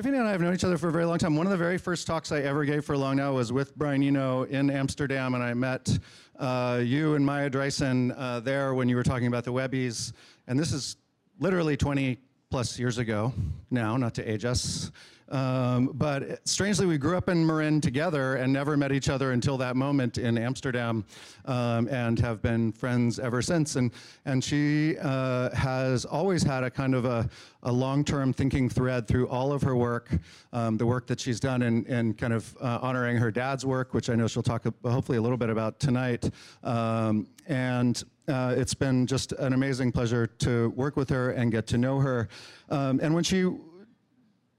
Tiffany and I have known each other for a very long time. One of the very first talks I ever gave for Long Now was with Brian Eno in Amsterdam, and I met uh, you and Maya Draisin uh, there when you were talking about the Webbies. And this is literally 20 plus years ago now, not to age us. Um, but strangely, we grew up in Marin together and never met each other until that moment in Amsterdam, um, and have been friends ever since. And and she uh, has always had a kind of a, a long-term thinking thread through all of her work, um, the work that she's done in, in kind of uh, honoring her dad's work, which I know she'll talk hopefully a little bit about tonight, um, and. Uh, it's been just an amazing pleasure to work with her and get to know her. Um, and when she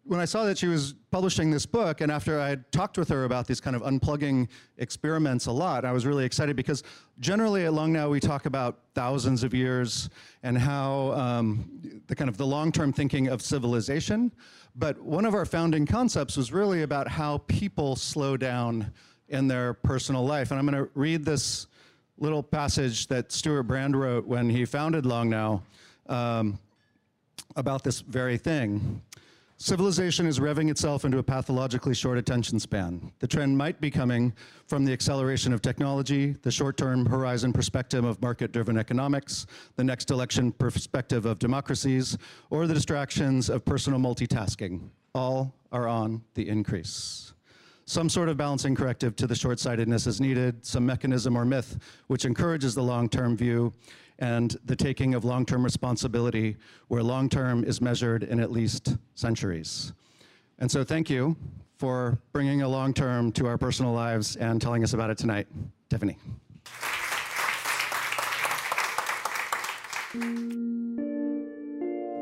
when I saw that she was publishing this book, and after I had talked with her about these kind of unplugging experiments a lot, I was really excited because generally at Long Now we talk about thousands of years and how um, the kind of the long-term thinking of civilization. But one of our founding concepts was really about how people slow down in their personal life. And I'm going to read this little passage that Stewart Brand wrote when he founded Long Now um, about this very thing. Civilization is revving itself into a pathologically short attention span. The trend might be coming from the acceleration of technology, the short-term horizon perspective of market-driven economics, the next election perspective of democracies, or the distractions of personal multitasking. All are on the increase. Some sort of balancing corrective to the short-sightedness is needed, some mechanism or myth which encourages the long-term view, and the taking of long-term responsibility, where long-term is measured in at least centuries. And so thank you for bringing a long-term to our personal lives and telling us about it tonight. Tiffany.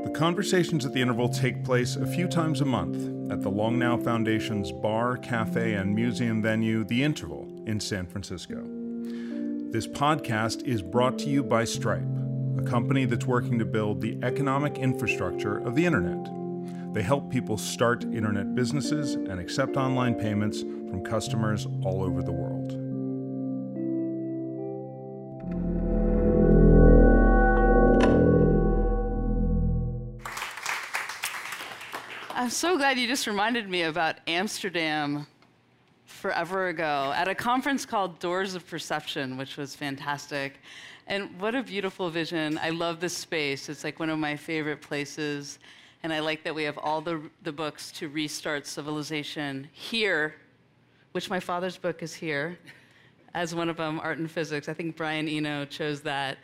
The conversations at the interval take place a few times a month at the Long Now Foundation's bar, cafe, and museum venue, The Interval, in San Francisco. This podcast is brought to you by Stripe, a company that's working to build the economic infrastructure of the internet. They help people start internet businesses and accept online payments from customers all over the world. I'm so glad you just reminded me about Amsterdam forever ago at a conference called Doors of Perception, which was fantastic. And what a beautiful vision. I love this space. It's like one of my favorite places. And I like that we have all the, the books to restart civilization here, which my father's book is here, as one of them, Art and Physics. I think Brian Eno chose that.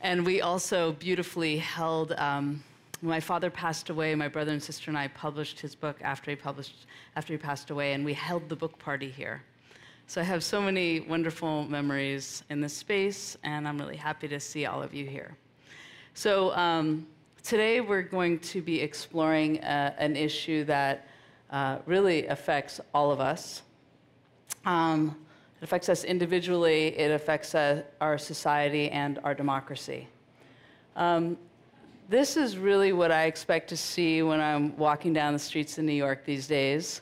And we also beautifully held. Um, my father passed away, my brother and sister and I published his book after he published after he passed away, and we held the book party here. So I have so many wonderful memories in this space, and I'm really happy to see all of you here. So um, today we're going to be exploring uh, an issue that uh, really affects all of us. Um, it affects us individually, it affects uh, our society and our democracy. Um, this is really what I expect to see when I'm walking down the streets of New York these days,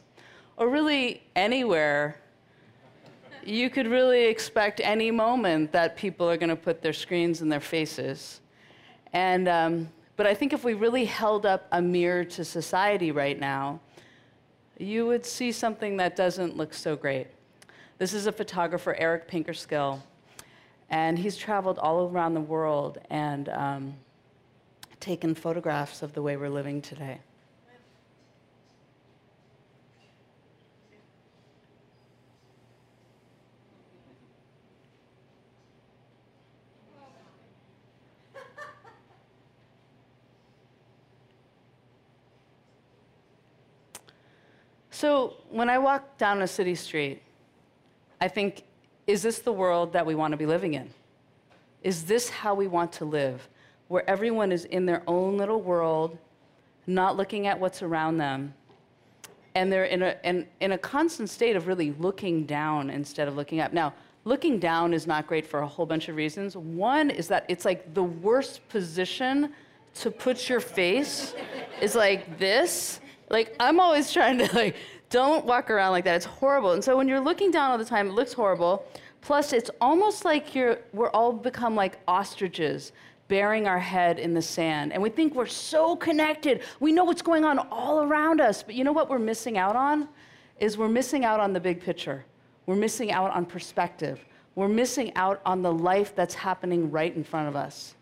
or really anywhere. You could really expect any moment that people are going to put their screens in their faces. And, um, but I think if we really held up a mirror to society right now, you would see something that doesn't look so great. This is a photographer, Eric Pickersgill, and he's traveled all around the world and um, taken photographs of the way we're living today. So when I walk down a city street, I think, is this the world that we want to be living in? Is this how we want to live? Where everyone is in their own little world, not looking at what's around them. And they're in a, in, in a constant state of really looking down instead of looking up. Now, looking down is not great for a whole bunch of reasons. One is that it's like the worst position to put your face is like this. Like, I'm always trying to, like, don't walk around like that. It's horrible. And so when you're looking down all the time, it looks horrible. Plus, it's almost like you're, we're all become like ostriches burying our head in the sand. And we think we're so connected. We know what's going on all around us. But you know what we're missing out on? Is we're missing out on the big picture. We're missing out on perspective. We're missing out on the life that's happening right in front of us.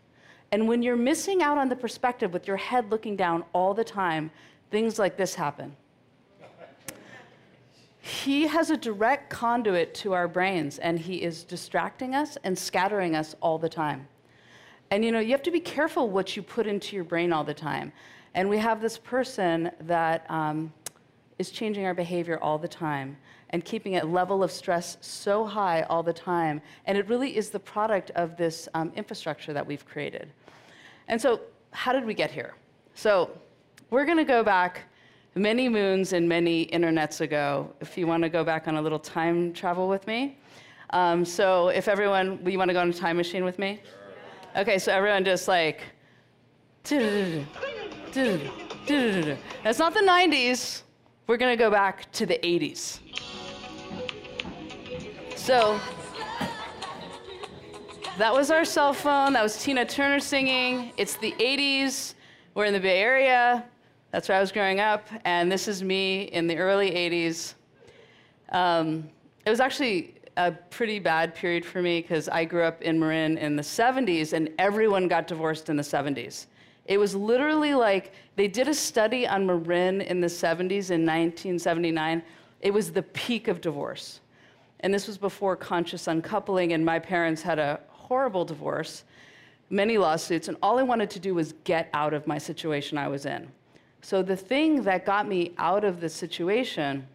And when you're missing out on the perspective with your head looking down all the time, things like this happen. He has a direct conduit to our brains, and he is distracting us and scattering us all the time. And you know, you have to be careful what you put into your brain all the time. And we have this person that um, is changing our behavior all the time and keeping a level of stress so high all the time. And it really is the product of this um, infrastructure that we've created. And so, how did we get here? So, we're going to go back many moons and many internets ago, if you want to go back on a little time travel with me. Um, so, if everyone, you want to go on a time machine with me? Okay, so everyone just like. That's not the 90s. We're going to go back to the 80s. So that was our cell phone. That was Tina Turner singing. It's the 80s. We're in the Bay Area. That's where I was growing up. And this is me in the early 80s. Um, it was actually a pretty bad period for me because I grew up in Marin in the 70s and everyone got divorced in the 70s. It was literally like they did a study on Marin in the 70s in 1979. It was the peak of divorce. And this was before conscious uncoupling, and my parents had a horrible divorce, many lawsuits, and all I wanted to do was get out of my situation I was in. So the thing that got me out of the situation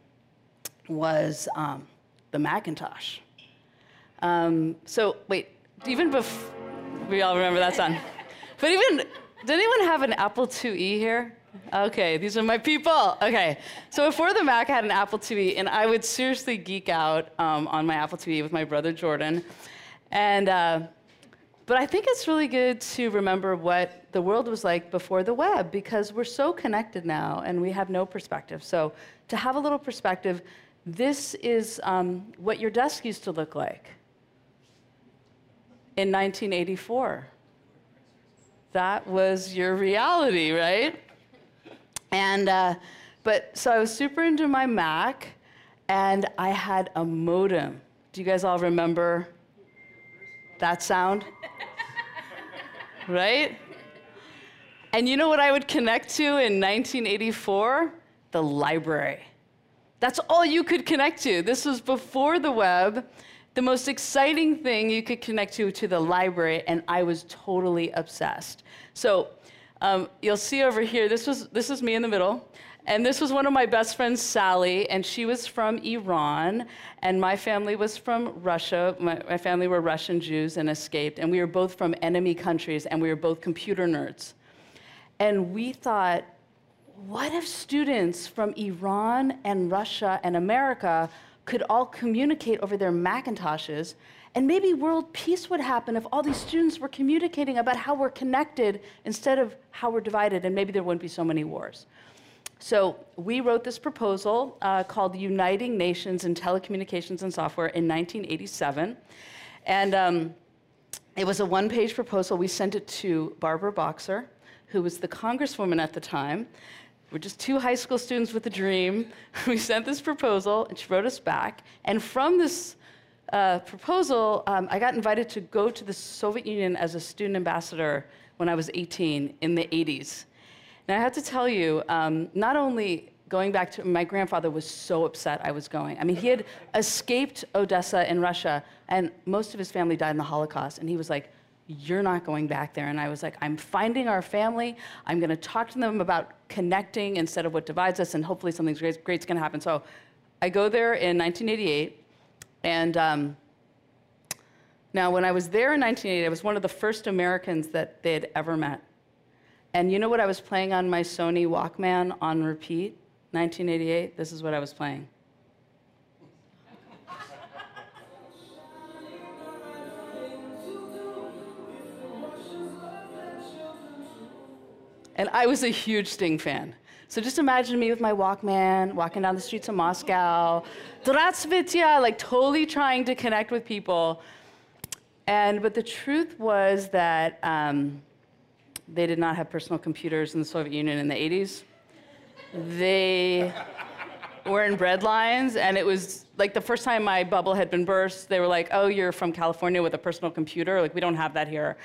was um, the Macintosh. Um, so wait, even before we all remember that song, but even did anyone have an Apple IIe here? Okay, these are my people. Okay, so before the Mac, I had an Apple IIe, and I would seriously geek out um, on my Apple IIe with my brother Jordan. And, uh, but I think it's really good to remember what the world was like before the web because we're so connected now and we have no perspective. So to have a little perspective, this is um, what your desk used to look like in 1984. That was your reality, right? And, uh, but so I was super into my Mac, and I had a modem. Do you guys all remember that sound? right? And you know what I would connect to in 1984? The library. That's all you could connect to. This was before the web. The most exciting thing you could connect to to the library, and I was totally obsessed. So um, you'll see over here, this was this is me in the middle. And this was one of my best friends, Sally, and she was from Iran, and my family was from Russia. My, my, family were Russian Jews and escaped, and we were both from enemy countries, and we were both computer nerds. And we thought, what if students from Iran and Russia and America could all communicate over their Macintoshes and maybe world peace would happen if all these students were communicating about how we're connected instead of how we're divided, and maybe there wouldn't be so many wars. So we wrote this proposal uh, called Uniting Nations in Telecommunications and Software in 1987. And um, it was a one page proposal. We sent it to Barbara Boxer, who was the congresswoman at the time. We're just two high school students with a dream. We sent this proposal, and she wrote us back. And from this uh, proposal, um, I got invited to go to the Soviet Union as a student ambassador when I was 18 in the 80s. And I have to tell you, um, not only going back to my grandfather was so upset I was going. I mean, he had escaped Odessa in Russia, and most of his family died in the Holocaust. And he was like, You're not going back there. And I was like, I'm finding our family. I'm going to talk to them about connecting instead of what divides us, and hopefully something great, great's going to happen. So I go there in 1988. And um, now, when I was there in 1980, I was one of the first Americans that they had ever met. And you know what I was playing on my Sony Walkman on repeat? 1988, this is what I was playing. And I was a huge Sting fan. So just imagine me with my Walkman, walking down the streets of Moscow, Dratsvitya, like totally trying to connect with people. And but the truth was that um, they did not have personal computers in the Soviet Union in the 80s. They were in bread lines, and it was like the first time my bubble had been burst. They were like, "Oh, you're from California with a personal computer. Like we don't have that here."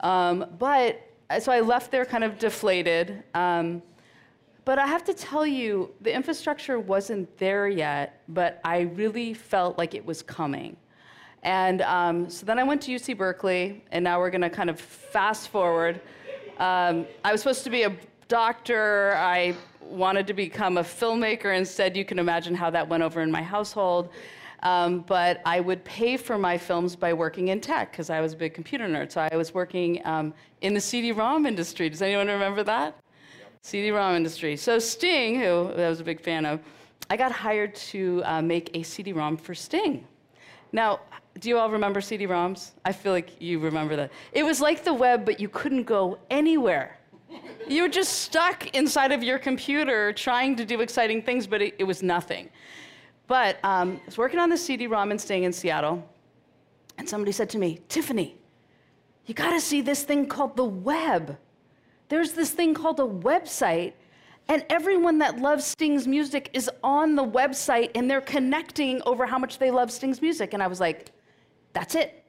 Um, but so I left there kind of deflated. Um, but I have to tell you, the infrastructure wasn't there yet, but I really felt like it was coming. And um, so then I went to UC Berkeley, and now we're going to kind of fast forward. Um, I was supposed to be a doctor. I wanted to become a filmmaker. Instead, you can imagine how that went over in my household. Um, but I would pay for my films by working in tech because I was a big computer nerd. So I was working um, in the CD-ROM industry. Does anyone remember that? Yep. CD-ROM industry. So Sting, who I was a big fan of, I got hired to uh, make a CD-ROM for Sting. Now, do you all remember CD-ROMs? I feel like you remember that. It was like the web, but you couldn't go anywhere. You were just stuck inside of your computer trying to do exciting things, but it, it was nothing. But um, I was working on the CD-ROM and staying in Seattle, and somebody said to me, Tiffany, you gotta see this thing called the web. There's this thing called a website, and everyone that loves Sting's music is on the website, and they're connecting over how much they love Sting's music. And I was like, that's it.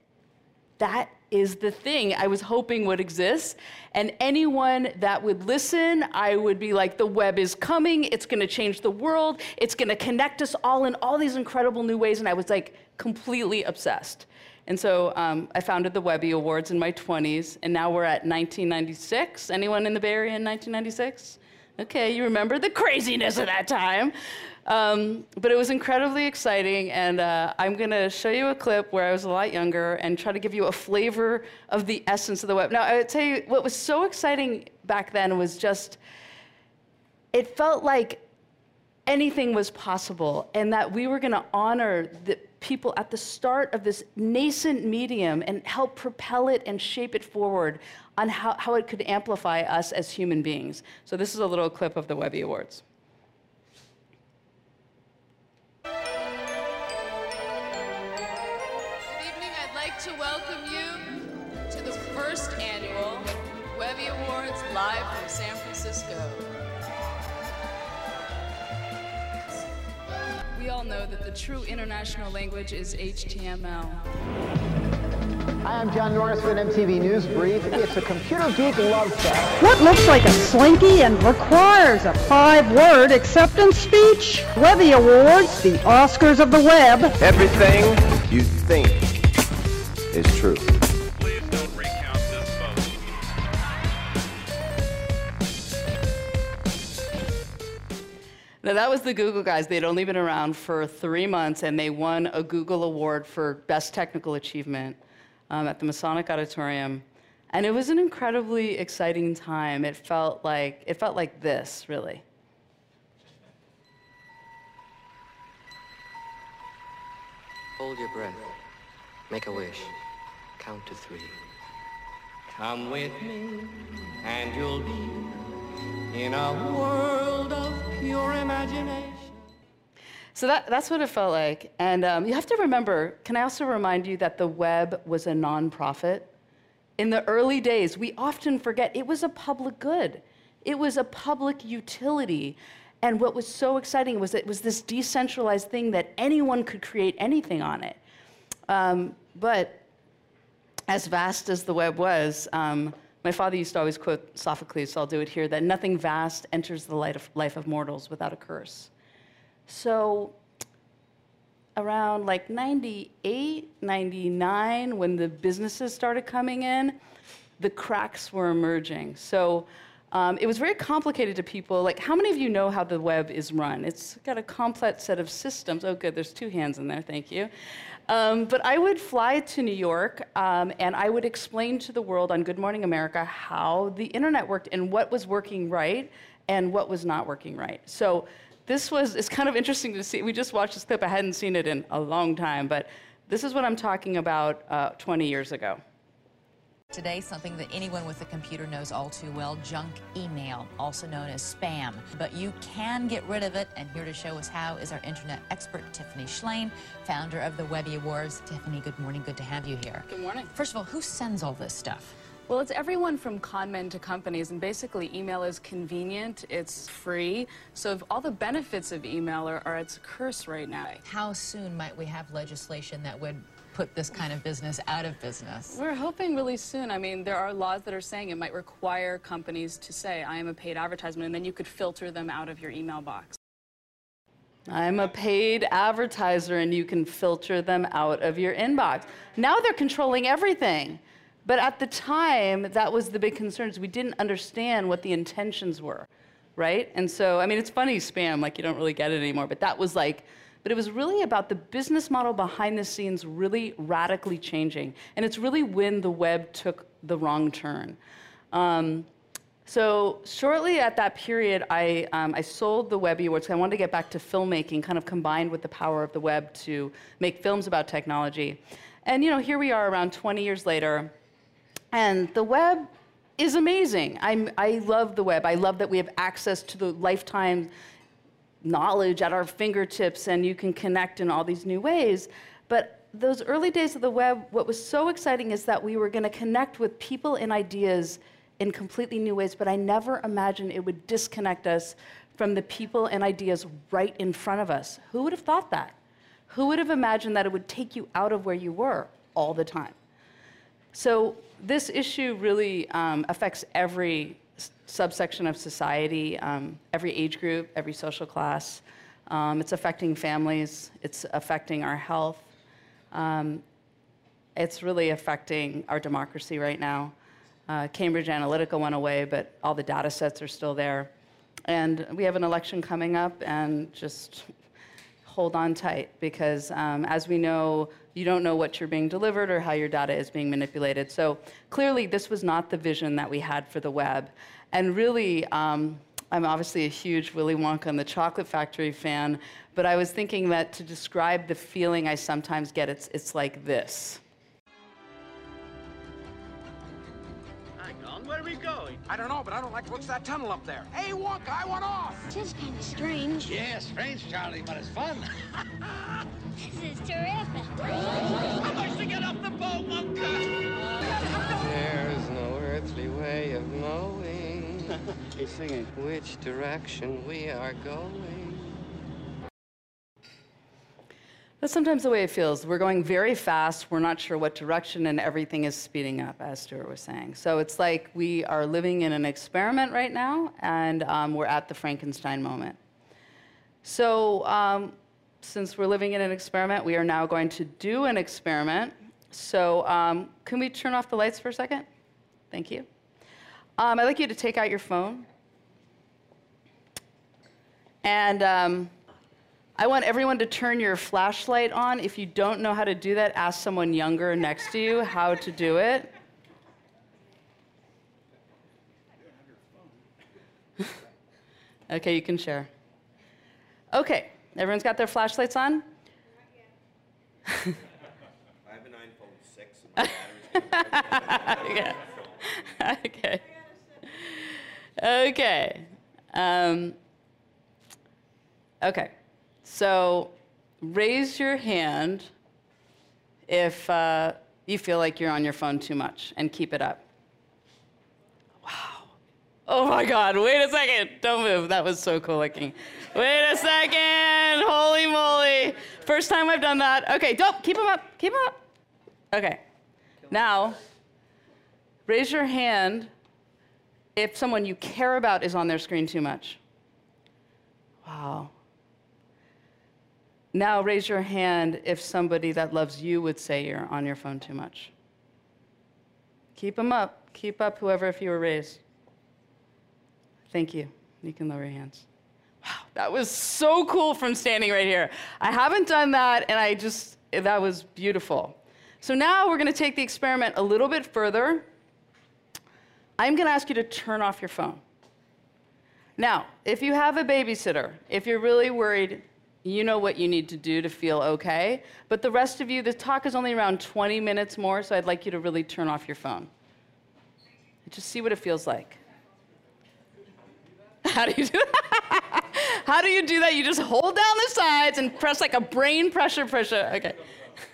That is the thing I was hoping would exist. And anyone that would listen, I would be like, the web is coming, it's gonna change the world, it's gonna connect us all in all these incredible new ways. And I was like completely obsessed. And so um, I founded the Webby Awards in my 20s, and now we're at 1996. Anyone in the Bay Area in 1996? Okay, you remember the craziness of that time. Um, but it was incredibly exciting, and uh, I'm going to show you a clip where I was a lot younger and try to give you a flavor of the essence of the web. Now, I would tell you what was so exciting back then was just it felt like anything was possible, and that we were going to honor the people at the start of this nascent medium and help propel it and shape it forward on how, how it could amplify us as human beings. So, this is a little clip of the Webby Awards. Good evening. I'd like to welcome you to the first annual Webby Awards live from San Francisco. We all know that the true international language is HTML. Hi, I'm John Norris with MTV News Brief. It's a computer geek love fest. What looks like a slinky and requires a five-word acceptance speech? Webby Awards, the Oscars of the web. Everything you think is true. Was the Google guys. They'd only been around for three months, and they won a Google Award for Best Technical Achievement um, at the Masonic Auditorium. And it was an incredibly exciting time. It felt like, it felt like this, really. Hold your breath. Make a wish. Count to three. Come with me, and you'll be in a world of pure imagination. So that, that's what it felt like. And um, you have to remember, can I also remind you that the web was a nonprofit? In the early days, we often forget it was a public good. It was a public utility. And what was so exciting was that it was this decentralized thing that anyone could create anything on it. Um, but as vast as the web was, um, my father used to always quote Sophocles, so I'll do it here, that nothing vast enters the life of, life of mortals without a curse. So around like 98, 99, when the businesses started coming in, the cracks were emerging. So um, it was very complicated to people. Like, how many of you know how the web is run? It's got a complex set of systems. Oh, good, there's two hands in there, thank you. Um, but I would fly to New York um, and I would explain to the world on Good Morning America how the internet worked and what was working right and what was not working right. So this was, it's kind of interesting to see. We just watched this clip. I hadn't seen it in a long time, but this is what I'm talking about uh, 20 years ago. Today, something that anyone with a computer knows all too well junk email, also known as spam. But you can get rid of it, and here to show us how is our internet expert, Tiffany Shlain, founder of the Webby Awards. Tiffany, good morning. Good to have you here. Good morning. First of all, who sends all this stuff? Well, it's everyone from con men to companies, and basically, email is convenient, it's free. So, if all the benefits of email are, are its curse right now. How soon might we have legislation that would put this kind of business out of business? We're hoping really soon. I mean, there are laws that are saying it might require companies to say, I am a paid advertisement, and then you could filter them out of your email box. I'm a paid advertiser, and you can filter them out of your inbox. Now they're controlling everything. But at the time, that was the big concern. We didn't understand what the intentions were, right? And so, I mean, it's funny, spam, like you don't really get it anymore, but that was like, but it was really about the business model behind the scenes really radically changing. And it's really when the web took the wrong turn. Um, so shortly at that period, I, um, I sold the Webby Awards. I wanted to get back to filmmaking, kind of combined with the power of the web to make films about technology. And you know, here we are around 20 years later, and the web is amazing. I'm, I love the web. I love that we have access to the lifetime knowledge at our fingertips and you can connect in all these new ways. But those early days of the web, what was so exciting is that we were going to connect with people and ideas in completely new ways, but I never imagined it would disconnect us from the people and ideas right in front of us. Who would have thought that? Who would have imagined that it would take you out of where you were all the time? So this issue really um, affects every subsection of society, um, every age group, every social class. Um, it's affecting families. It's affecting our health. Um, it's really affecting our democracy right now. Uh, Cambridge Analytica went away, but all the data sets are still there. And we have an election coming up, and just hold on tight because, um, as we know, you don't know what you're being delivered or how your data is being manipulated. So clearly, this was not the vision that we had for the web. And really, um, I'm obviously a huge Willy Wonka and the Chocolate Factory fan, but I was thinking that to describe the feeling I sometimes get, it's, it's like this. Where are we going? I don't know, but I don't like looks what's that tunnel up there. Hey, Wonka, I want off! This is kind of strange. Yeah, strange, Charlie, but it's fun. this is terrific. How much to get off the boat, Wonka? There's no earthly way of knowing He's singing. which direction we are going. That's sometimes the way it feels. We're going very fast, we're not sure what direction, and everything is speeding up, as Stewart was saying. So it's like we are living in an experiment right now, and um, we're at the Frankenstein moment. So, um, since we're living in an experiment, we are now going to do an experiment. So, um, can we turn off the lights for a second? Thank you. Um, I'd like you to take out your phone. And um, I want everyone to turn your flashlight on. If you don't know how to do that, ask someone younger next to you how to do it. okay, you can share. Okay, everyone's got their flashlights on? I have an iPhone 6 yeah. okay. Okay. Um, okay. So raise your hand if uh, you feel like you're on your phone too much and keep it up. Wow. Oh my God, wait a second. Don't move. That was so cool looking. Wait a second. Holy moly. First time I've done that. Okay, don't. Keep them up. Keep them up. Okay. Now, raise your hand if someone you care about is on their screen too much. Wow. Now raise your hand if somebody that loves you would say you're on your phone too much. Keep them up. Keep up, whoever, if you were raised. Thank you. You can lower your hands. Wow, that was so cool from standing right here. I haven't done that, and I just, that was beautiful. So now we're going to take the experiment a little bit further. I'm going to ask you to turn off your phone. Now, if you have a babysitter, if you're really worried, you know what you need to do to feel okay. But the rest of you, the talk is only around 20 minutes more, so I'd like you to really turn off your phone. Just see what it feels like. How do you do that? How do you do that? You just hold down the sides and press like a brain pressure pressure. Okay.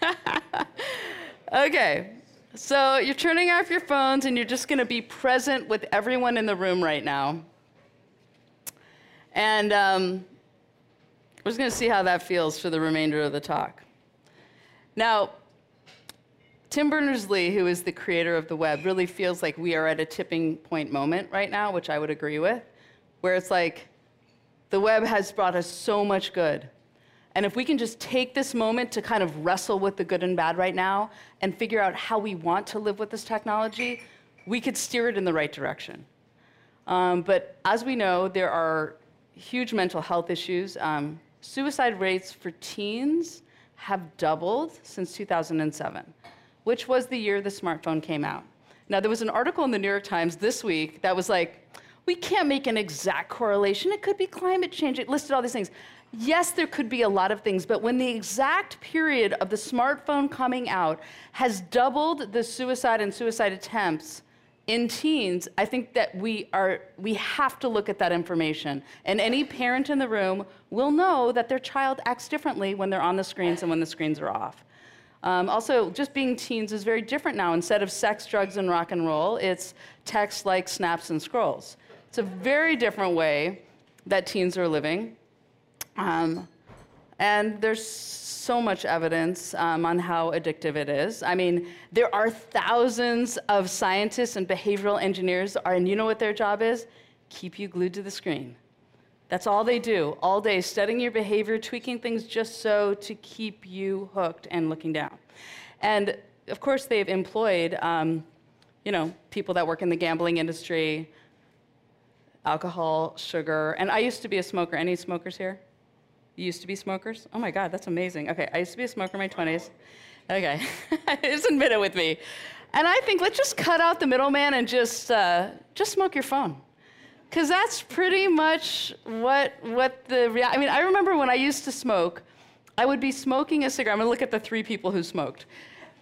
okay. So you're turning off your phones and you're just going to be present with everyone in the room right now. And um, we're just going to see how that feels for the remainder of the talk. Now, Tim Berners-Lee, who is the creator of the web, really feels like we are at a tipping point moment right now, which I would agree with, where it's like the web has brought us so much good. And if we can just take this moment to kind of wrestle with the good and bad right now and figure out how we want to live with this technology, we could steer it in the right direction. Um, but as we know, there are huge mental health issues. Um, suicide rates for teens have doubled since 2007, which was the year the smartphone came out. Now, there was an article in the New York Times this week that was like, we can't make an exact correlation. It could be climate change. It listed all these things. Yes, there could be a lot of things, but when the exact period of the smartphone coming out has doubled the suicide and suicide attempts in teens, I think that we are we have to look at that information. And any parent in the room will know that their child acts differently when they're on the screens and when the screens are off. Um, also, just being teens is very different now. Instead of sex, drugs, and rock and roll, it's text, like, snaps, and scrolls. It's a very different way that teens are living. Um, and there's so much evidence um, on how addictive it is. I mean, there are thousands of scientists and behavioral engineers, are, and you know what their job is? Keep you glued to the screen. That's all they do all day, studying your behavior, tweaking things just so to keep you hooked and looking down. And of course, they've employed, um, you know, people that work in the gambling industry, alcohol, sugar, and I used to be a smoker. Any smokers here? You used to be smokers? Oh my God, that's amazing. Okay, I used to be a smoker in my 20s. Okay, just admit it with me. And I think let's just cut out the middleman and just uh, just smoke your phone, because that's pretty much what what the rea- I mean, I remember when I used to smoke, I would be smoking a cigarette. I'm gonna look at the three people who smoked.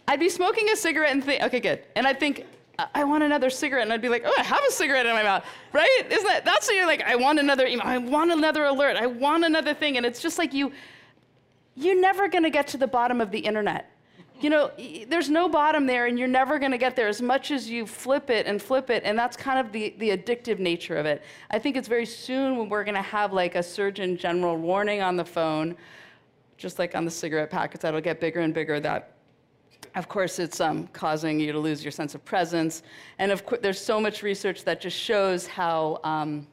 I'd be smoking a cigarette and think, okay, good, and I'd think, I want another cigarette, and I'd be like, oh, I have a cigarette in my mouth, right? Isn't that, that's what you're like, I want another email, I want another alert, I want another thing, and it's just like you, you're never gonna get to the bottom of the internet. You know, there's no bottom there, and you're never gonna get there as much as you flip it and flip it, and that's kind of the, the addictive nature of it. I think it's very soon when we're gonna have like a Surgeon General warning on the phone, just like on the cigarette packets, that'll get bigger and bigger, that of course, it's um, causing you to lose your sense of presence. And of course, there's so much research that just shows how, um,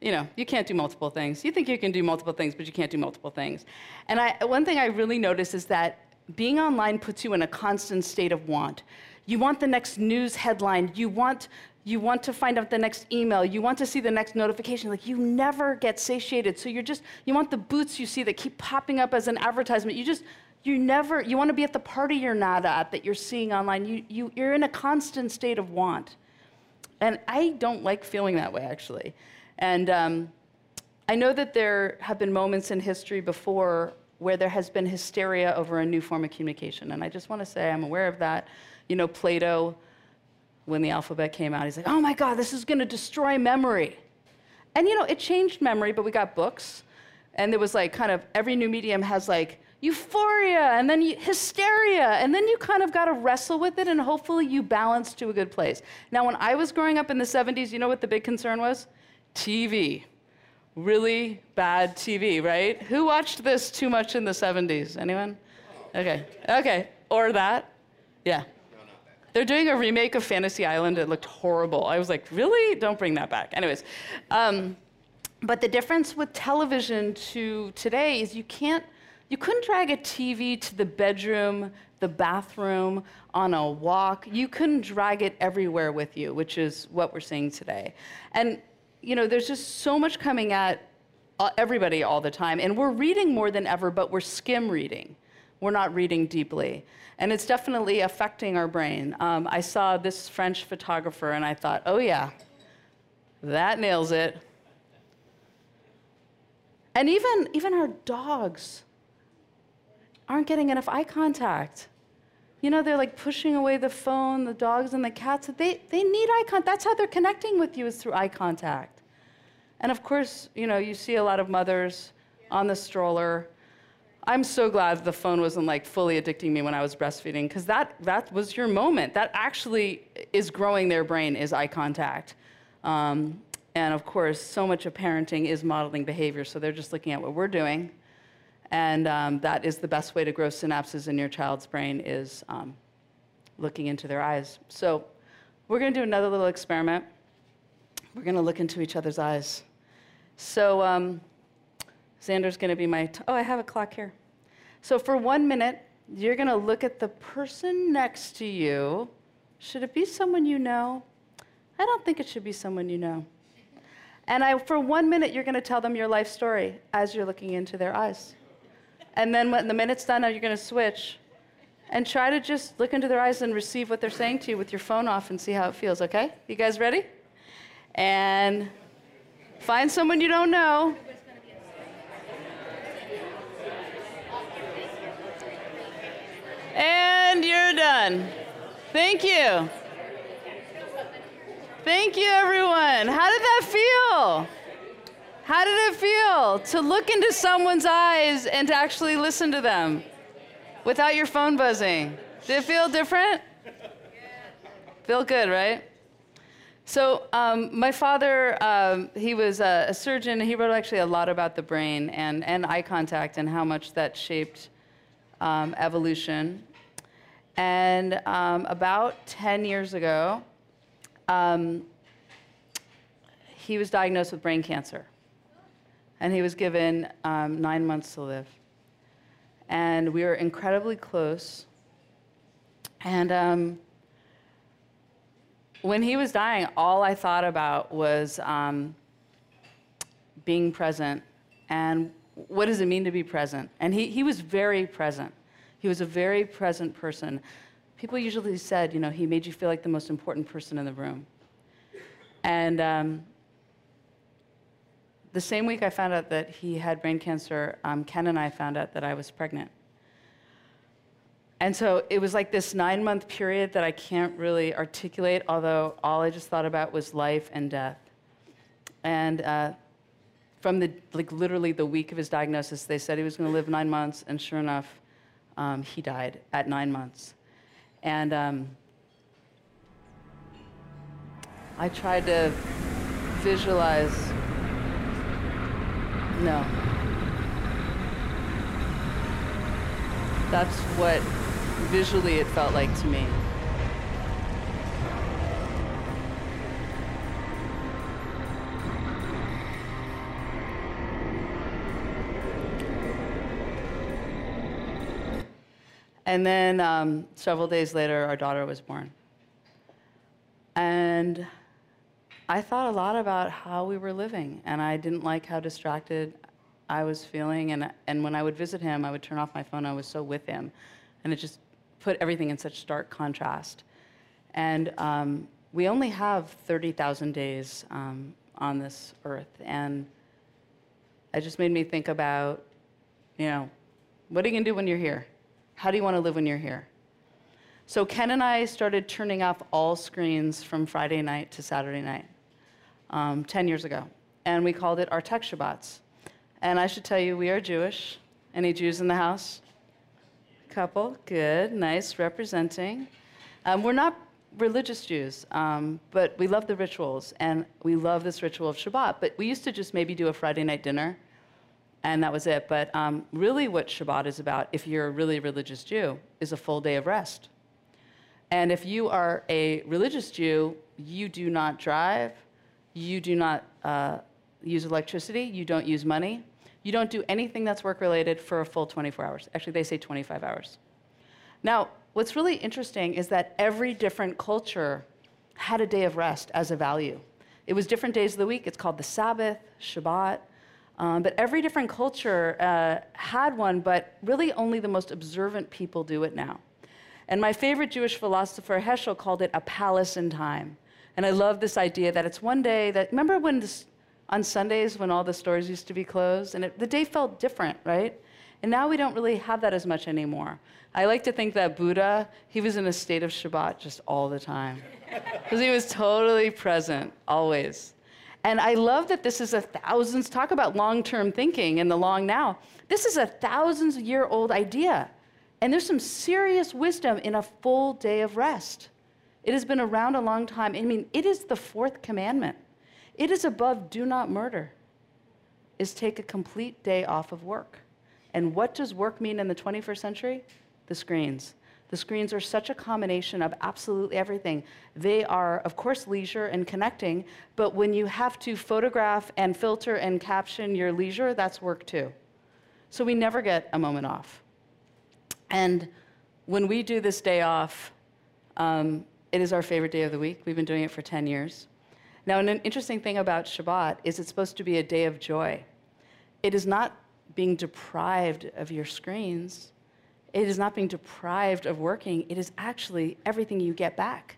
you know, you can't do multiple things. You think you can do multiple things, but you can't do multiple things. And I, one thing I really notice is that being online puts you in a constant state of want. You want the next news headline. You want, you want to find out the next email. You want to see the next notification. Like, you never get satiated. So you're just, you want the boots you see that keep popping up as an advertisement. You just, you never you want to be at the party you're not at that you're seeing online. You, you you're in a constant state of want. And i don't like feeling that way actually. And um, i know that there have been moments in history before where there has been hysteria over a new form of communication. And i just want to say i'm aware of that. You know plato when the alphabet came out he's like oh my god this is going to destroy memory. And you know it changed memory but we got books. And there was like kind of every new medium has like euphoria and then hysteria and then you kind of got to wrestle with it and hopefully you balance to a good place. Now when i was growing up in the 70s you know what the big concern was? Tv really bad tv right? Who watched this too much in the 70s anyone? Okay. Okay or that? Yeah. They're doing a remake of fantasy island. It looked horrible. I was like really? Don't bring that back. Anyways um, but the difference with television to today is you can't you couldn't drag a TV to the bedroom, the bathroom, on a walk. You couldn't drag it everywhere with you, which is what we're seeing today. And you know, there's just so much coming at uh, everybody all the time, and we're reading more than ever, but we're skim reading. We're not reading deeply. And it's definitely affecting our brain. Um, I saw this French photographer and I thought, oh yeah, that nails it. And even, even our dogs aren't getting enough eye contact. You know, they're like pushing away the phone, the dogs and the cats. They, they need eye contact. That's how they're connecting with you is through eye contact. And of course, you know, you see a lot of mothers on the stroller. I'm so glad the phone wasn't like fully addicting me when I was breastfeeding, because that, that was your moment. That actually is growing their brain, is eye contact. Um, and of course, so much of parenting is modeling behavior, so they're just looking at what we're doing. And um, that is the best way to grow synapses in your child's brain is um, looking into their eyes. So we're going to do another little experiment. We're going to look into each other's eyes. So um, Xander's going to be my, oh, I have a clock here. So for one minute, you're going to look at the person next to you. Should it be someone you know? I don't think it should be someone you know. And I, for one minute, you're going to tell them your life story as you're looking into their eyes. And then when the minute's done, you're going to switch and try to just look into their eyes and receive what they're saying to you with your phone off and see how it feels, okay? You guys ready? And find someone you don't know. And you're done. Thank you. Thank you, everyone. How did that feel? How did it feel to look into someone's eyes and to actually listen to them without your phone buzzing? Did it feel different? Feel good, right? So um, my father, um, he was a, a, surgeon. He wrote actually a lot about the brain and, and eye contact and how much that shaped um, evolution. And um, about 10 years ago, um, he was diagnosed with brain cancer. And he was given um, nine months to live. And we were incredibly close. And um, when he was dying, all I thought about was um, being present and what does it mean to be present? And he, he was very present. He was a very present person. People usually said, you know, he made you feel like the most important person in the room. And um, the same week I found out that he had brain cancer, um, Ken and I found out that I was pregnant. And so it was like this nine month period that I can't really articulate, although all I just thought about was life and death. And uh, from the, like literally the week of his diagnosis, they said he was going to live nine months, and sure enough, um, he died at nine months. And um, I tried to visualize. No. That's what visually it felt like to me. And then um, several days later, our daughter was born. And I thought a lot about how we were living, and I didn't like how distracted I was feeling. And, and when I would visit him, I would turn off my phone. I was so with him. And it just put everything in such stark contrast. And um, we only have 30,000 days um, on this earth. And it just made me think about, you know, what are you going to do when you're here? How do you want to live when you're here? So Ken and I started turning off all screens from Friday night to Saturday night um, 10 years ago. And we called it our tech Shabbats. And I should tell you, we are Jewish. Any Jews in the house? Couple, good, nice, representing. Um, we're not religious Jews, um, but we love the rituals, and we love this ritual of Shabbat. But we used to just maybe do a Friday night dinner and that was it. But um, really, what Shabbat is about, if you're a really religious Jew, is a full day of rest. And if you are a religious Jew, you do not drive, you do not uh, use electricity, you don't use money, you don't do anything that's work related for a full 24 hours. Actually, they say 25 hours. Now, what's really interesting is that every different culture had a day of rest as a value. It was different days of the week. It's called the Sabbath, Shabbat. Um, but every different culture uh, had one, but really only the most observant people do it now. And my favorite Jewish philosopher, Heschel, called it a palace in time. And I love this idea that it's one day that, remember when this, on Sundays when all the stores used to be closed? And it, the day felt different, right? And now we don't really have that as much anymore. I like to think that Buddha, he was in a state of Shabbat just all the time. Because he was totally present, always. And I love that this is a thousands, talk about long term thinking in the long now. This is a thousands year old idea. And there's some serious wisdom in a full day of rest. It has been around a long time. I mean, it is the fourth commandment. It is above do not murder, is take a complete day off of work. And what does work mean in the 21st century? The screens. The screens are such a combination of absolutely everything. They are, of course, leisure and connecting, but when you have to photograph and filter and caption your leisure, that's work too. So we never get a moment off. And when we do this day off, um, it is our favorite day of the week. We've been doing it for 10 years. Now, an interesting thing about Shabbat is it's supposed to be a day of joy. It is not being deprived of your screens. It is not being deprived of working. It is actually everything you get back.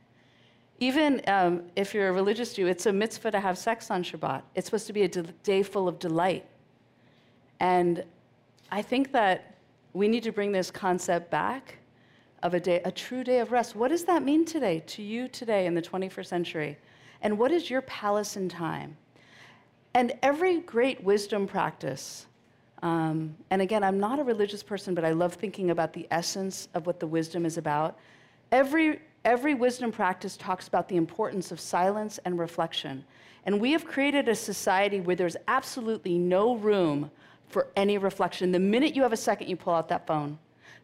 Even um, if you're a religious Jew, it's a mitzvah to have sex on Shabbat. It's supposed to be a day full of delight. And I think that we need to bring this concept back of a day, a true day of rest. What does that mean today, to you today in the 21st century? And what is your palace in time? And every great wisdom practice, um, and again, I'm not a religious person, but I love thinking about the essence of what the wisdom is about. Every, every wisdom practice talks about the importance of silence and reflection. And we have created a society where there's absolutely no room for any reflection. The minute you have a second, you pull out that phone.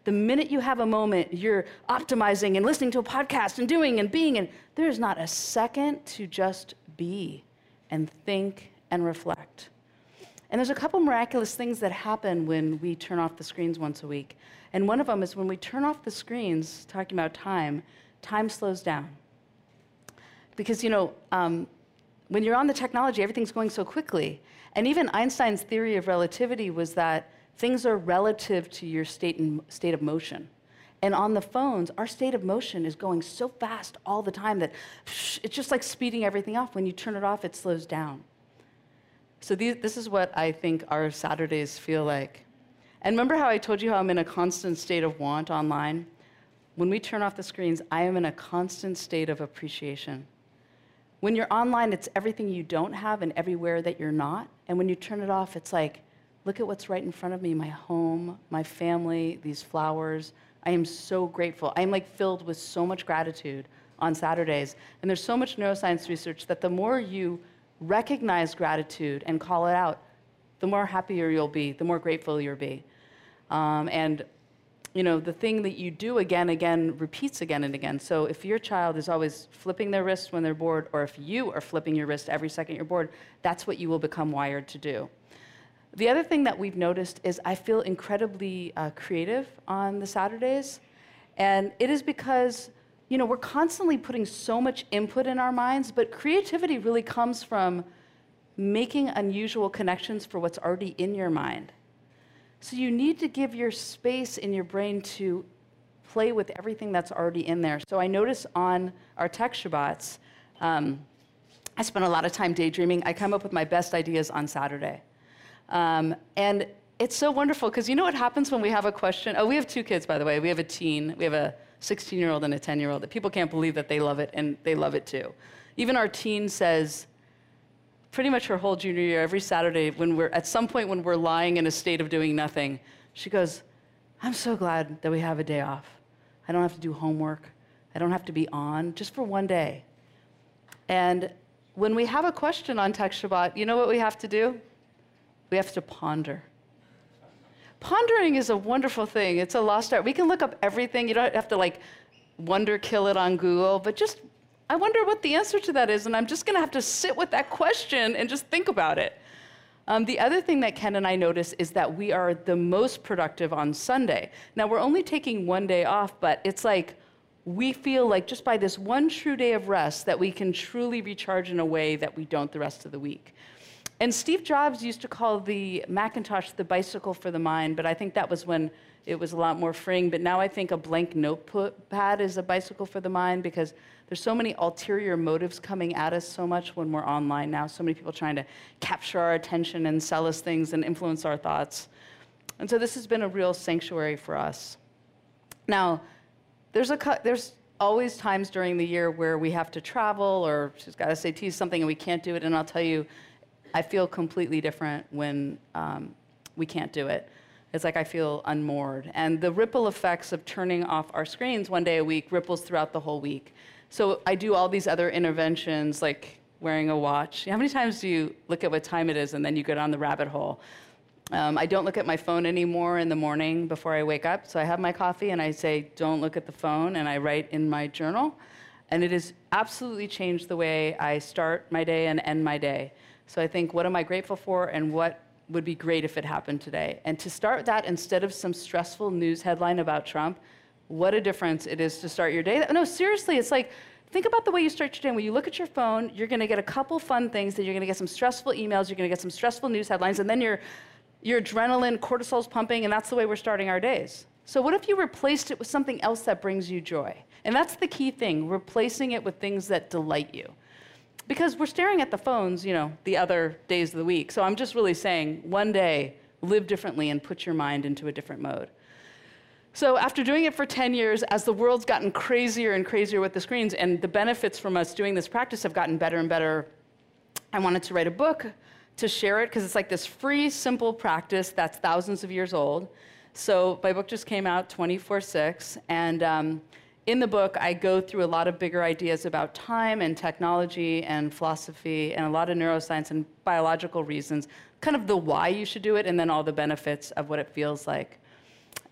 The minute you have a moment, you're optimizing and listening to a podcast and doing and being, and there's not a second to just be and think and reflect. And there's a couple miraculous things that happen when we turn off the screens once a week. And one of them is when we turn off the screens, talking about time, time slows down. Because, you know, um, when you're on the technology, everything's going so quickly. And even Einstein's theory of relativity was that things are relative to your state, in, state of motion. And on the phones, our state of motion is going so fast all the time that it's just like speeding everything off. When you turn it off, it slows down. So these, this is what I think our Saturdays feel like. And remember how I told you how I'm in a constant state of want online? When we turn off the screens, I am in a constant state of appreciation. When you're online, it's everything you don't have and everywhere that you're not. And when you turn it off, it's like, look at what's right in front of me my home, my family, these flowers. I am so grateful. I'm like filled with so much gratitude on Saturdays. And there's so much neuroscience research that the more you recognize gratitude and call it out, the more happier you'll be, the more grateful you'll be. Um, and you know, the thing that you do again, again, repeats again and again. So if your child is always flipping their wrist when they're bored, or if you are flipping your wrist every second you're bored, that's what you will become wired to do. The other thing that we've noticed is I feel incredibly uh, creative on the Saturdays. And it is because, you know, we're constantly putting so much input in our minds, but creativity really comes from making unusual connections for what's already in your mind. So you need to give your space in your brain to play with everything that's already in there. So I notice on our tech Shabbats, um, I spend a lot of time daydreaming. I come up with my best ideas on Saturday. Um, and it's so wonderful because you know what happens when we have a question? Oh, we have two kids, by the way. We have a teen, we have a 16 year old and a 10 year old that people can't believe that they love it, and they love it too. Even our teen says, pretty much her whole junior year, every Saturday, when we're at some point when we're lying in a state of doing nothing, she goes, I'm so glad that we have a day off. I don't have to do homework. I don't have to be on just for one day. And when we have a question on Tech Shabbat, you know what we have to do? We have to ponder. Pondering is a wonderful thing. It's a lost art. We can look up everything. You don't have to like wonder kill it on Google, but just I wonder what the answer to that is, and I'm just going to have to sit with that question and just think about it. Um, the other thing that Ken and I notice is that we are the most productive on Sunday. Now, we're only taking one day off, but it's like we feel like just by this one true day of rest that we can truly recharge in a way that we don't the rest of the week. And Steve Jobs used to call the Macintosh the bicycle for the mind, but I think that was when it was a lot more freeing. But now I think a blank notepad is a bicycle for the mind because there's so many ulterior motives coming at us so much when we're online now. So many people trying to capture our attention and sell us things and influence our thoughts. And so this has been a real sanctuary for us. Now, there's, a, there's always times during the year where we have to travel or she's got to SATs something and we can't do it. And I'll tell you, I feel completely different when um, we can't do it. It's like I feel unmoored. And the ripple effects of turning off our screens one day a week ripples throughout the whole week. So I do all these other interventions like wearing a watch. How many times do you look at what time it is and then you go down the rabbit hole? Um, I don't look at my phone anymore in the morning before I wake up. So I have my coffee and I say, don't look at the phone, and I write in my journal. And it has absolutely changed the way I start my day and end my day. So I think, what am I grateful for, and what would be great if it happened today? And to start that instead of some stressful news headline about Trump, what a difference it is to start your day. No, seriously, it's like, think about the way you start your day. When you look at your phone, you're going to get a couple fun things, then you're going to get some stressful emails, you're going to get some stressful news headlines, and then your, your adrenaline, cortisol's pumping, and that's the way we're starting our days. So, what if you replaced it with something else that brings you joy? And that's the key thing replacing it with things that delight you. Because we're staring at the phones, you know, the other days of the week. So, I'm just really saying one day, live differently and put your mind into a different mode. So, after doing it for 10 years, as the world's gotten crazier and crazier with the screens, and the benefits from us doing this practice have gotten better and better, I wanted to write a book to share it because it's like this free, simple practice that's thousands of years old. So, my book just came out 24 6, and um, in the book, I go through a lot of bigger ideas about time and technology and philosophy and a lot of neuroscience and biological reasons, kind of the why you should do it, and then all the benefits of what it feels like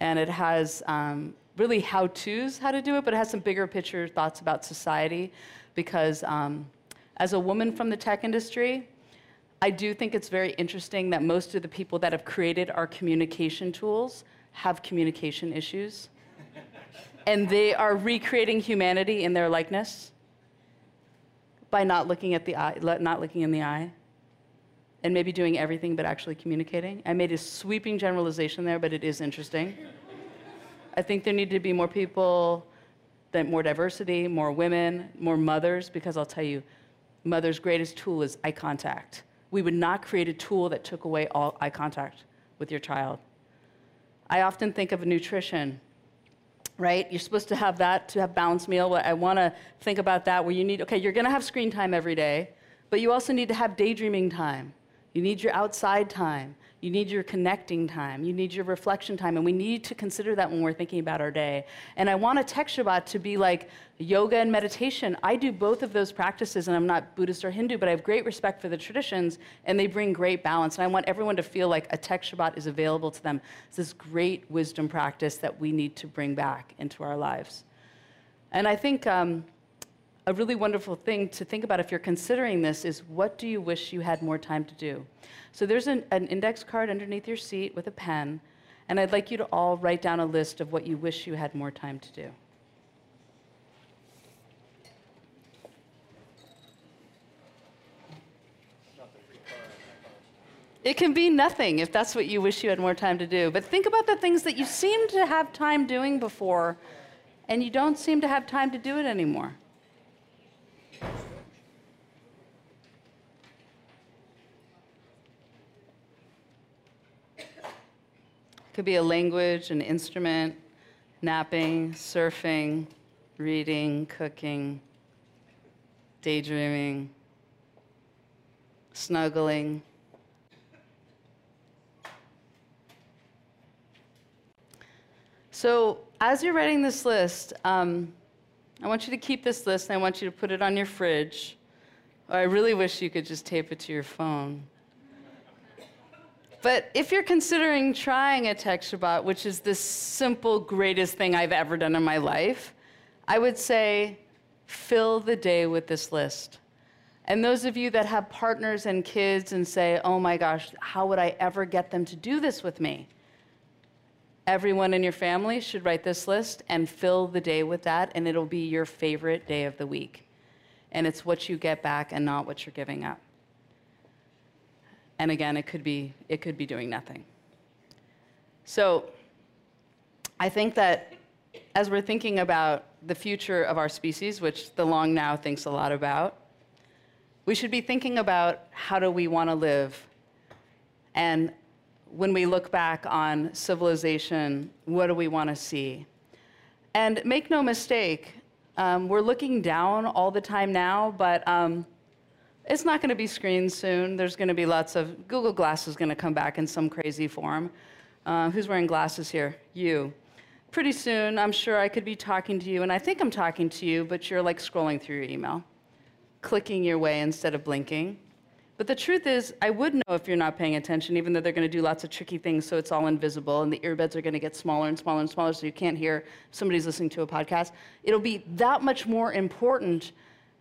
and it has um, really how to's how to do it, but it has some bigger picture thoughts about society. Because um, as a woman from the tech industry, I do think it's very interesting that most of the people that have created our communication tools have communication issues. And they are recreating humanity in their likeness by not looking at the eye, not looking in the eye and maybe doing everything but actually communicating. I made a sweeping generalization there, but it is interesting. I think there need to be more people, that more diversity, more women, more mothers, because I'll tell you, mother's greatest tool is eye contact. We would not create a tool that took away all eye contact with your child. I often think of nutrition, right? You're supposed to have that to have balanced meal. I want to think about that where you need, okay, you're going to have screen time every day, but you also need to have daydreaming time you need your outside time. You need your connecting time. You need your reflection time. And we need to consider that when we're thinking about our day. And I want a tech Shabbat to be like yoga and meditation. I do both of those practices, and I'm not Buddhist or Hindu, but I have great respect for the traditions, and they bring great balance. And I want everyone to feel like a tech Shabbat is available to them. It's this great wisdom practice that we need to bring back into our lives. And I think. Um, a really wonderful thing to think about if you're considering this is what do you wish you had more time to do? So there's an, an, index card underneath your seat with a pen, and I'd like you to all write down a list of what you wish you had more time to do. It can be nothing if that's what you wish you had more time to do. But think about the things that you seemed to have time doing before, and you don't seem to have time to do it anymore. Could be a language, an instrument, napping, surfing, reading, cooking, daydreaming, snuggling. So, as you're writing this list, um, I want you to keep this list and I want you to put it on your fridge. Or I really wish you could just tape it to your phone. But if you're considering trying a tech Shabbat, which is the simple, greatest thing I've ever done in my life, I would say fill the day with this list. And those of you that have partners and kids and say, oh my gosh, how would I ever get them to do this with me? Everyone in your family should write this list and fill the day with that, and it'll be your favorite day of the week. And it's what you get back and not what you're giving up. And again, it could be, it could be doing nothing. So I think that as we're thinking about the future of our species, which the long now thinks a lot about, we should be thinking about how do we want to live. And when we look back on civilization, what do we want to see? And make no mistake, um, we're looking down all the time now, but um, it's not going to be screens soon. There's going to be lots of Google Glass is going to come back in some crazy form. Uh, who's wearing glasses here? You. Pretty soon, I'm sure I could be talking to you, and I think I'm talking to you, but you're like scrolling through your email, clicking your way instead of blinking. But the truth is, I would know if you're not paying attention, even though they're going to do lots of tricky things so it's all invisible, and the earbuds are going to get smaller and smaller and smaller so you can't hear somebody's listening to a podcast. It'll be that much more important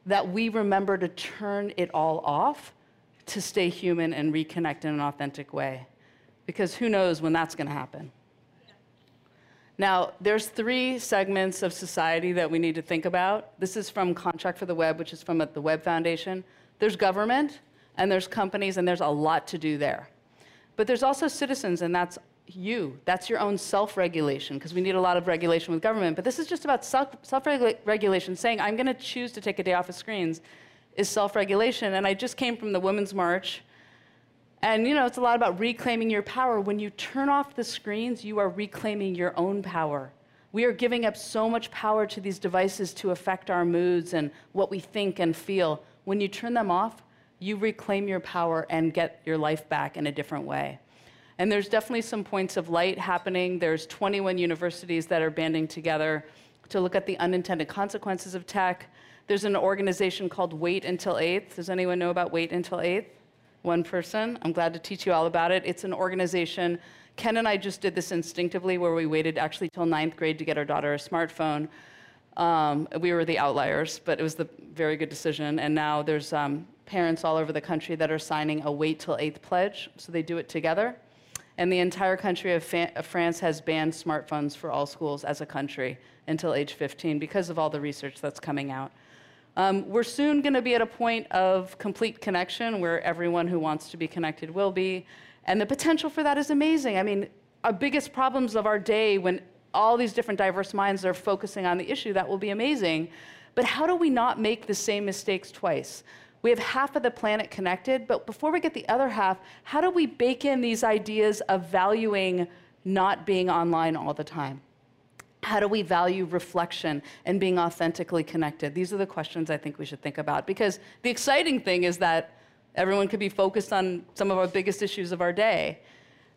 that we remember to turn it all off to stay human and reconnect in an authentic way. Because who knows when that's going to happen. Now, there's three segments of society that we need to think about. This is from Contract for the Web, which is from the Web Foundation. There's government, and there's companies, and there's a lot to do there. But there's also citizens, and that's you. That's your own self regulation, because we need a lot of regulation with government. But this is just about self regulation. Saying, I'm going to choose to take a day off of screens is self regulation. And I just came from the Women's March. And you know, it's a lot about reclaiming your power. When you turn off the screens, you are reclaiming your own power. We are giving up so much power to these devices to affect our moods and what we think and feel. When you turn them off, you reclaim your power and get your life back in a different way. And there's definitely some points of light happening. There's 21 universities that are banding together to look at the unintended consequences of tech. There's an organization called Wait Until 8th. Does anyone know about Wait Until 8th? One person. I'm glad to teach you all about it. It's an organization. Ken and I just did this instinctively where we waited actually till ninth grade to get our daughter a smartphone. Um, we were the outliers, but it was the very good decision. And now there's um, parents all over the country that are signing a wait till eighth pledge, so they do it together. And the entire country of, of France has banned smartphones for all schools as a country until age 15 because of all the research that's coming out. Um, we're soon going to be at a point of complete connection where everyone who wants to be connected will be. And the potential for that is amazing. I mean, our biggest problems of our day when all these different diverse minds are focusing on the issue, that will be amazing. But how do we not make the same mistakes twice? We have half of the planet connected, but before we get the other half, how do we bake in these ideas of valuing not being online all the time? How do we value reflection and being authentically connected? These are the questions I think we should think about because the exciting thing is that everyone could be focused on some of our biggest issues of our day.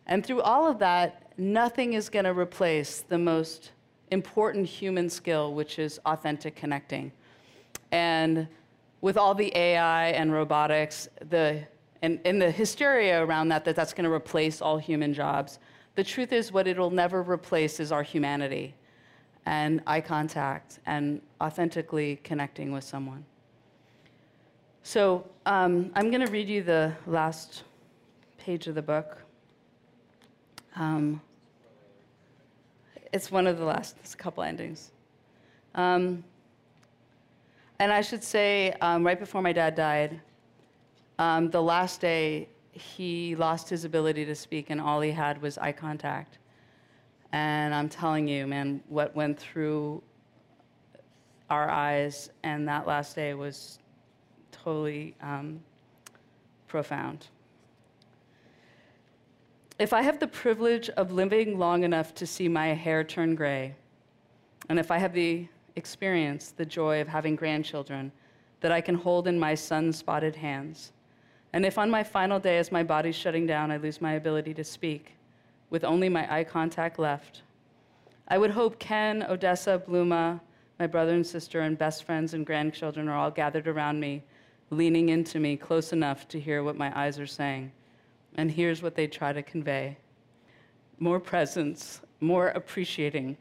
And through all of that, nothing is going to replace the most important human skill, which is authentic connecting. And with all the AI and robotics, the, and, and the hysteria around that, that that's going to replace all human jobs, the truth is what it'll never replace is our humanity and eye contact and authentically connecting with someone. So um, I'm going to read you the last page of the book. Um, it's one of the last, a couple endings. Um, and I should say, um, right before my dad died, um, the last day, he lost his ability to speak, and all he had was eye contact. And I'm telling you, man, what went through our eyes and that last day was totally um, profound. If I have the privilege of living long enough to see my hair turn gray, and if I have the experience the joy of having grandchildren that I can hold in my sun spotted hands. And if on my final day, as my body's shutting down, I lose my ability to speak, with only my eye contact left, I would hope Ken, Odessa, Blooma, my brother and sister, and best friends and grandchildren are all gathered around me, leaning into me close enough to hear what my eyes are saying. And here's what they try to convey more presence, more appreciating,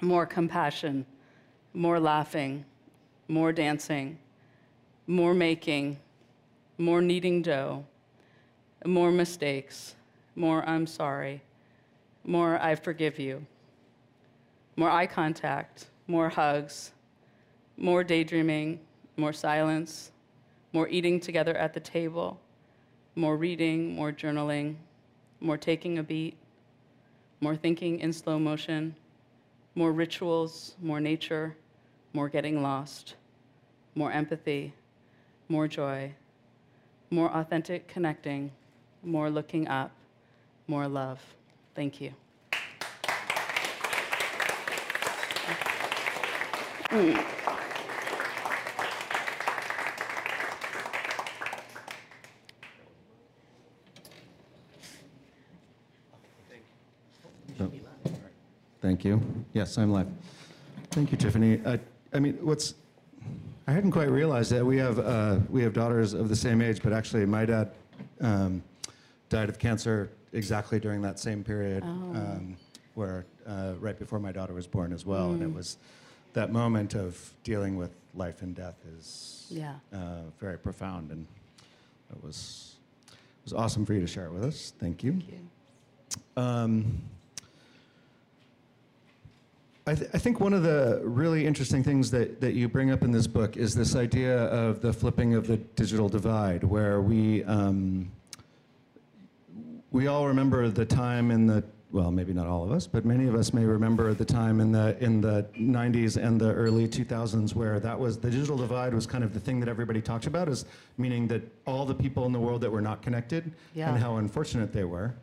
more compassion, more laughing, more dancing, more making, more kneading dough, more mistakes, more I'm sorry, more I forgive you, more eye contact, more hugs, more daydreaming, more silence, more eating together at the table, more reading, more journaling, more taking a beat, more thinking in slow motion, more rituals, more nature, more getting lost, more empathy, more joy, more authentic connecting, more looking up, more love. Thank you. Mm. Thank you. Yes, I'm live. Thank you, Tiffany. Uh, I mean, what's I hadn't quite realized that we have uh, we have daughters of the same age, but actually, my dad um, died of cancer exactly during that same period, Oh. um, where uh, right before my daughter was born as well, and it Mm. was that moment of dealing with life and death is Yeah. uh, very profound, and it was it was awesome for you to share it with us. Thank you. Um, I, th- I think one of the really interesting things that, that you bring up in this book is this idea of the flipping of the digital divide, where we um, we all remember the time in the well, maybe not all of us, but many of us may remember the time in the in the 90s and the early 2000s where that was the digital divide was kind of the thing that everybody talked about, is meaning that all the people in the world that were not connected Yeah. and how unfortunate they were.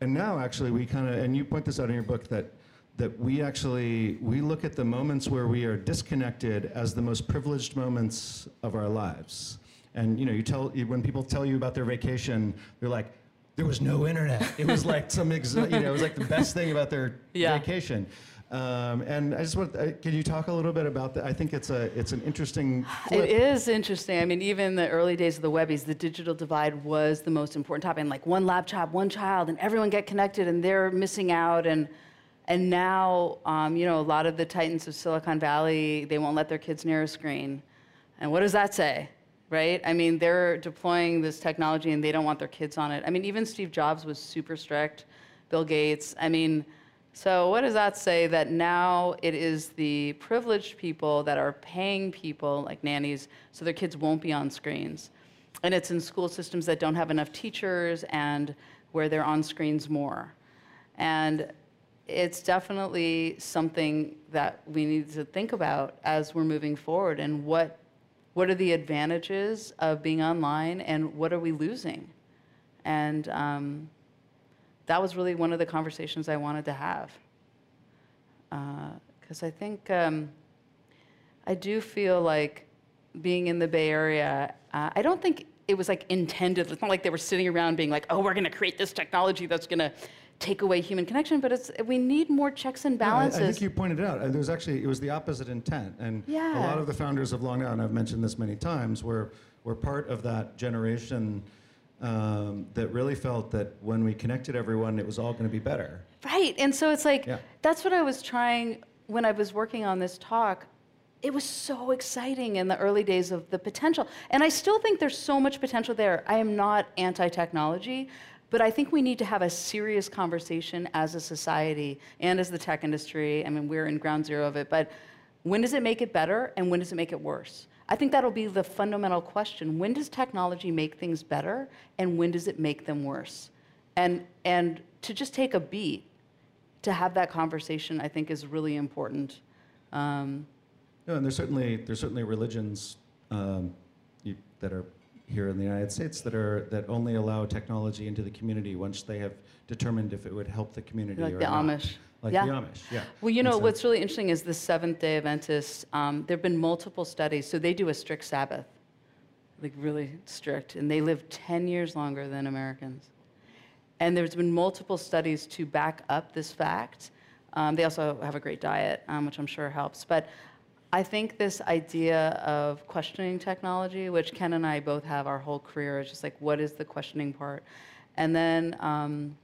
And now, actually, we kind of, and you point this out in your book that that we actually we look at the moments where we are disconnected as the most privileged moments of our lives. And you know, you tell when people tell you about their vacation, they're like, "There was no internet." It was like some, ex- you know, it was like the best thing about their Yeah. vacation. Um, and I just want, uh, can you talk a little bit about that? I think it's a it's an interesting. Flip. It is interesting. I mean, even the early days of the Webbies, the digital divide was the most important topic. And like one laptop, one child, and everyone get connected, and they're missing out. And and now, um, you know, a lot of the titans of Silicon Valley, they won't let their kids near a screen. And what does that say, right? I mean, they're deploying this technology, and they don't want their kids on it. I mean, even Steve Jobs was super strict. Bill Gates. I mean. So, what does that say? That now it is the privileged people that are paying people, like nannies, so their kids won't be on screens. And it's in school systems that don't have enough teachers and where they're on screens more. And it's definitely something that we need to think about as we're moving forward and what, what are the advantages of being online and what are we losing? And um, that was really one of the conversations I wanted to have. Because I think um, I do feel like being in the Bay Area, uh, I don't think it was like intended. It's not like they were sitting around being like, oh, we're going to create this technology that's going to take away human connection, but it's, we need more checks and No, I- balances. I, think you pointed it out. There was actually it was the opposite intent, and a lot of the founders of Long Now, and I've mentioned this many times, were were part of that generation um, that really felt that when we connected everyone, it was all going to be better. Right. And so it's like, Yeah. that's what I was trying when I was working on this talk. It was so exciting in the early days of the potential. And I still think there's so much potential there. I am not anti technology, but I think we need to have a serious conversation as a society and as the tech industry. I mean, we're in ground zero of it, but when does it make it better and when does it make it worse? I think that'll be the fundamental question. When does technology make things better and when does it make them worse? And, and to just take a beat, to have that conversation, I think is really important. Um, No, and there's certainly there's certainly religions um, you, that are here in the United States that are that only allow technology into the community once they have determined if it would help the community Like or the not. Amish. Like Yeah. the Amish, yeah. Well, you know, so- what's really interesting is the Seventh day Adventists, um, there have been multiple studies. So they do a strict Sabbath, like really strict, and they live 10 years longer than Americans. And there's been multiple studies to back up this fact. Um, they also have a great diet, um, which I'm sure helps. But I think this idea of questioning technology, which Ken and I both have our whole career, is just like, what is the questioning part? And then um,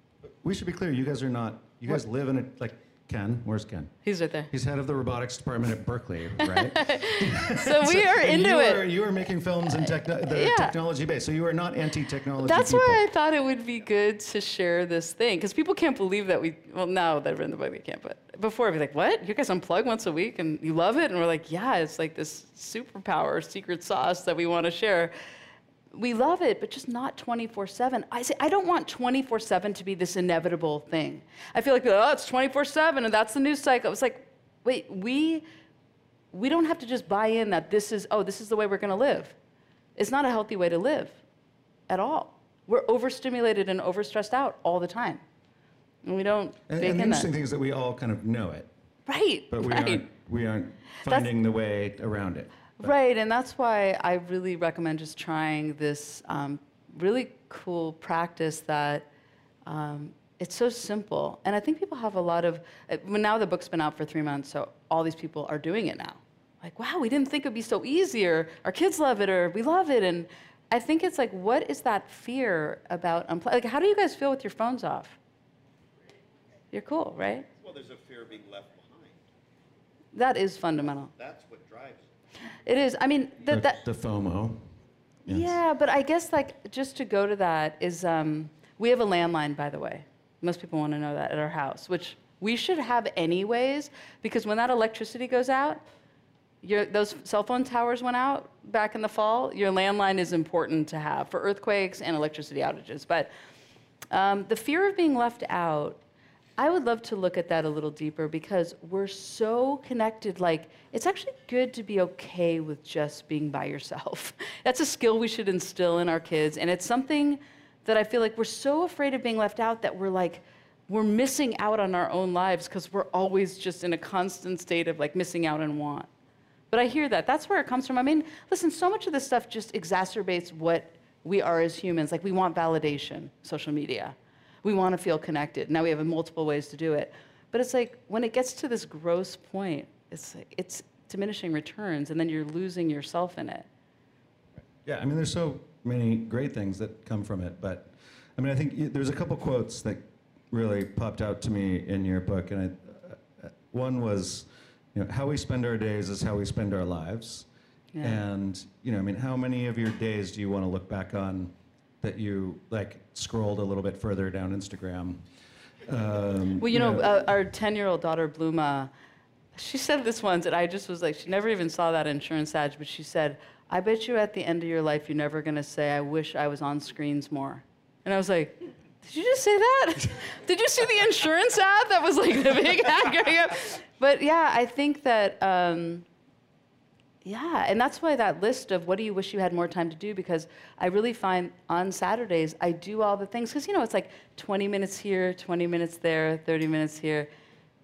We should be clear. You guys are not. You guys live in a like Ken. Where's Ken? he's right there. He's head of the robotics department at Berkeley, right? So we are into you it. Are, you are making films and techno- the Yeah. technology based. So you are not anti-technology. That's people. why I thought it would be good to share this thing because people can't believe that we. Well, now that I've written the book, they can't. But before, I'd be like, "What? You guys unplug once a week and you love it?" And we're like, "Yeah, it's like this superpower, secret sauce that we want to share." We love it, but just not 24/7. I say I don't want 24/7 to be this inevitable thing. I feel like, oh, it's 24/7, and that's the news cycle. It's like, wait, we we don't have to just buy in that this is oh, this is the way we're going to live. It's not a healthy way to live at all. we're overstimulated and overstressed out all the time. And we don't And, and the in that. interesting thing is that we all kind of know it, Right. but we right. aren't we aren't That's- finding the way around it. Right, and that's why I really recommend just trying this um, really cool practice that um, it's so simple. And I think people have a lot of, uh, well, now the book's been out for three months, so all these people are doing it now. Like, wow, we didn't think it would be so easy, or our kids love it, or we love it. And I think it's like, what is that fear about, unpl- like, how do you guys feel with your phones off? You're cool, right? Well, there's a fear of being left behind. That is fundamental. That's it. Is. I mean, The, that, the FOMO. Yes. Yeah, but I guess like just to go to that is um, we have a landline, by the way. Most people want to know that at our house, which we should have anyways, because when that electricity goes out, your, those cell phone towers went out back in the fall. Your landline is important to have for earthquakes and electricity outages. But um, the fear of being left out, I would love to look at that a little deeper because we're so connected. Like, it's actually good to be okay with just being by yourself. That's a skill we should instill in our kids. And it's something that I feel like we're so afraid of being left out that we're like, we're missing out on our own lives because we're always just in a constant state of like missing out and want. But I hear that. That's where it comes from. I mean, listen, so much of this stuff just exacerbates what we are as humans. Like, we want validation, social media. We want to feel connected. Now we have multiple ways to do it. But it's like, when it gets to this gross point, it's, like, it's diminishing returns, and then you're losing yourself in it. Yeah, I mean, there's so many great things that come from it, but I mean, I think there's a couple quotes that really popped out to me in your book, and I, uh, one was, you know, how we spend our days is how we spend our lives, Yeah. and you know, I mean, how many of your days do you want to look back on that you like scrolled a little bit further down Instagram? Um, Well, you know, uh, our 10 year old daughter, Blooma, she said this once, and I just was like, she never even saw that insurance ad, but she said, I bet you at the end of your life, you're never going to say, I wish I was on screens more. And I was like, did you just say that? Did you see the insurance ad that was like the big ad going up? But yeah, I think that, um, yeah, and that's why that list of what do you wish you had more time to do, because I really find on Saturdays, I do all the things, because you know, it's like 20 minutes here, 20 minutes there, 30 minutes here.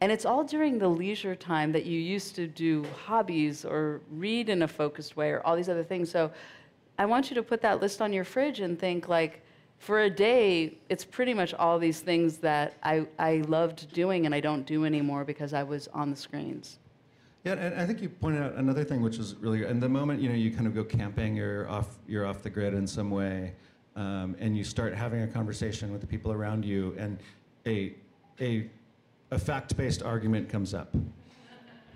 And it's all during the leisure time that you used to do hobbies or read in a focused way or all these other things. So I want you to put that list on your fridge and think like, for a day, it's pretty much all these things that I, I loved doing and I don't do anymore because I was on the screens. Yeah, and I think you pointed out another thing which is really, and the moment you know you kind of go camping, you're off, you're off the grid in some way, um, and you start having a conversation with the people around you, and a, a, a fact-based argument comes up,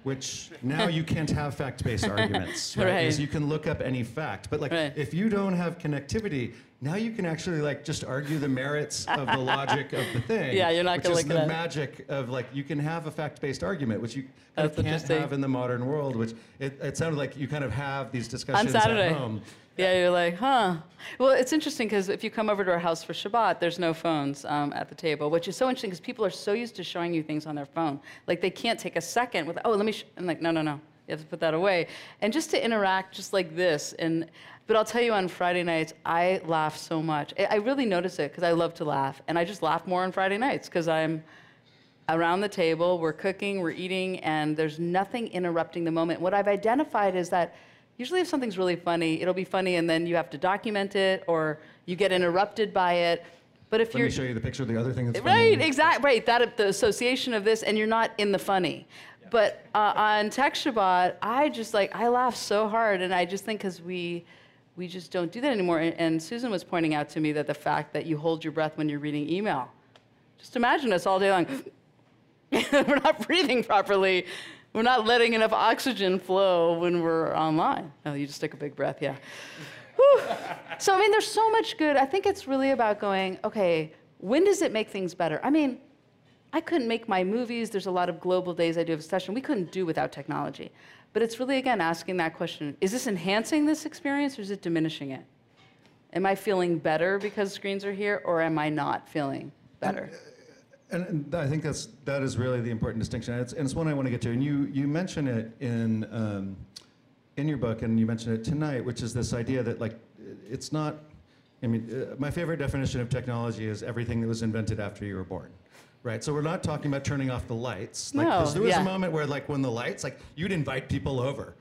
which now you can't have fact-based arguments, right? Right. Because you can look up any fact, but like Right. if you don't have connectivity, now you can actually like just argue the merits of the logic of the thing. Yeah, you're not which gonna is look the at it. magic of like you can have a fact-based argument, which you kind of can't have in the modern world. Which it, it sounded like you kind of have these discussions on Saturday. at home. Yeah, you're like, huh. Well, it's interesting because if you come over to our house for Shabbat, there's no phones um, at the table, which is so interesting because people are so used to showing you things on their phone. Like they can't take a second with, oh, let me. Sh-. I'm like, no, no, no. You have to put that away. And just to interact, just like this. And but I'll tell you, on Friday nights, I laugh so much. I- really notice it because I love to laugh, and I just laugh more on Friday nights because I'm around the table, we're cooking, we're eating, and there's nothing interrupting the moment. What I've identified is that usually if something's really funny, it'll be funny and then you have to document it or you get interrupted by it. But if Let you're me show you the picture of the other thing that's funny. Right, exactly. Right, that the association of this, and you're not in the funny. But uh, on Tech Shabbat, I just like I laugh so hard, and I just think because we we just don't do that anymore. And, and Susan was pointing out to me that the fact that you hold your breath when you're reading email. Just imagine us all day long. we're not breathing properly. We're not letting enough oxygen flow when we're online. Oh, you just take a big breath, yeah. So, I mean, there's so much good. I think it's really about going, okay, when does it make things better? I mean, I couldn't make my movies. There's a lot of global days I do of session. We couldn't do without technology. But it's really, again, asking that question is this enhancing this experience or is it diminishing it? Am I feeling better because screens are here or am I not feeling better? And, and I think that's that is really the important distinction, it's, and it's one I want to get to. And you you mention it in um, in your book, and you mentioned it tonight, which is this idea that like it's not, I mean, uh, my favorite definition of technology is everything that was invented after you were born. Right, so we're not talking about turning off the lights. Like, No, there was yeah. a moment where, like, when the lights, like, you'd invite people over.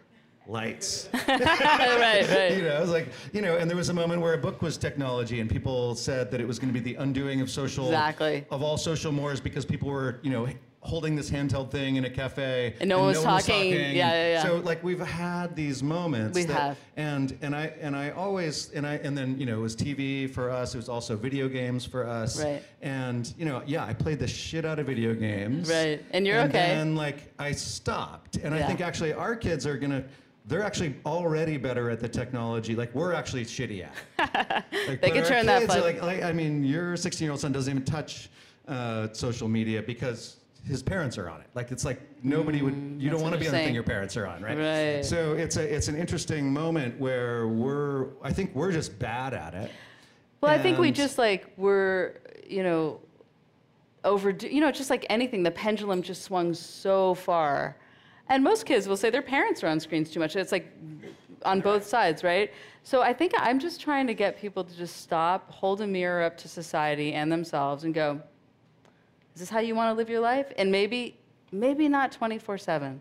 Lights. right, right. you know, it was like, you know, and there was a moment where a book was technology, and people said that it was going to be the undoing of social, Exactly. of all social mores because people were, you know, holding this handheld thing in a cafe, And no one was talking. Yeah, yeah, yeah. So like we've had these moments. We that- have. And and I and I always and I and then you know it was TV for us. It was also video games for us. Right. And you know, yeah, I played the shit out of video games. Right. And you're okay. and okay. then like I stopped, and I think actually our kids are gonna. They're actually already better at the technology. Like we're actually shitty at. Like, They can turn that Like, like, I mean, your 16-year-old son doesn't even touch uh, social media because his parents are on it. Like it's like nobody would. You Mm, that's don't want to be on the thing your parents are on, right? Right. So it's a it's an interesting moment where we're. I think we're just bad at it. Well, I think we just like were, you know, overdo. You know, just like anything, the pendulum just swung so far, and most kids will say their parents are on screens too much. It's like on both sides, right? So I think I'm just trying to get people to just stop, hold a mirror up to society and themselves, and go, "Is this how you want to live your life?" And maybe, maybe not 24/7.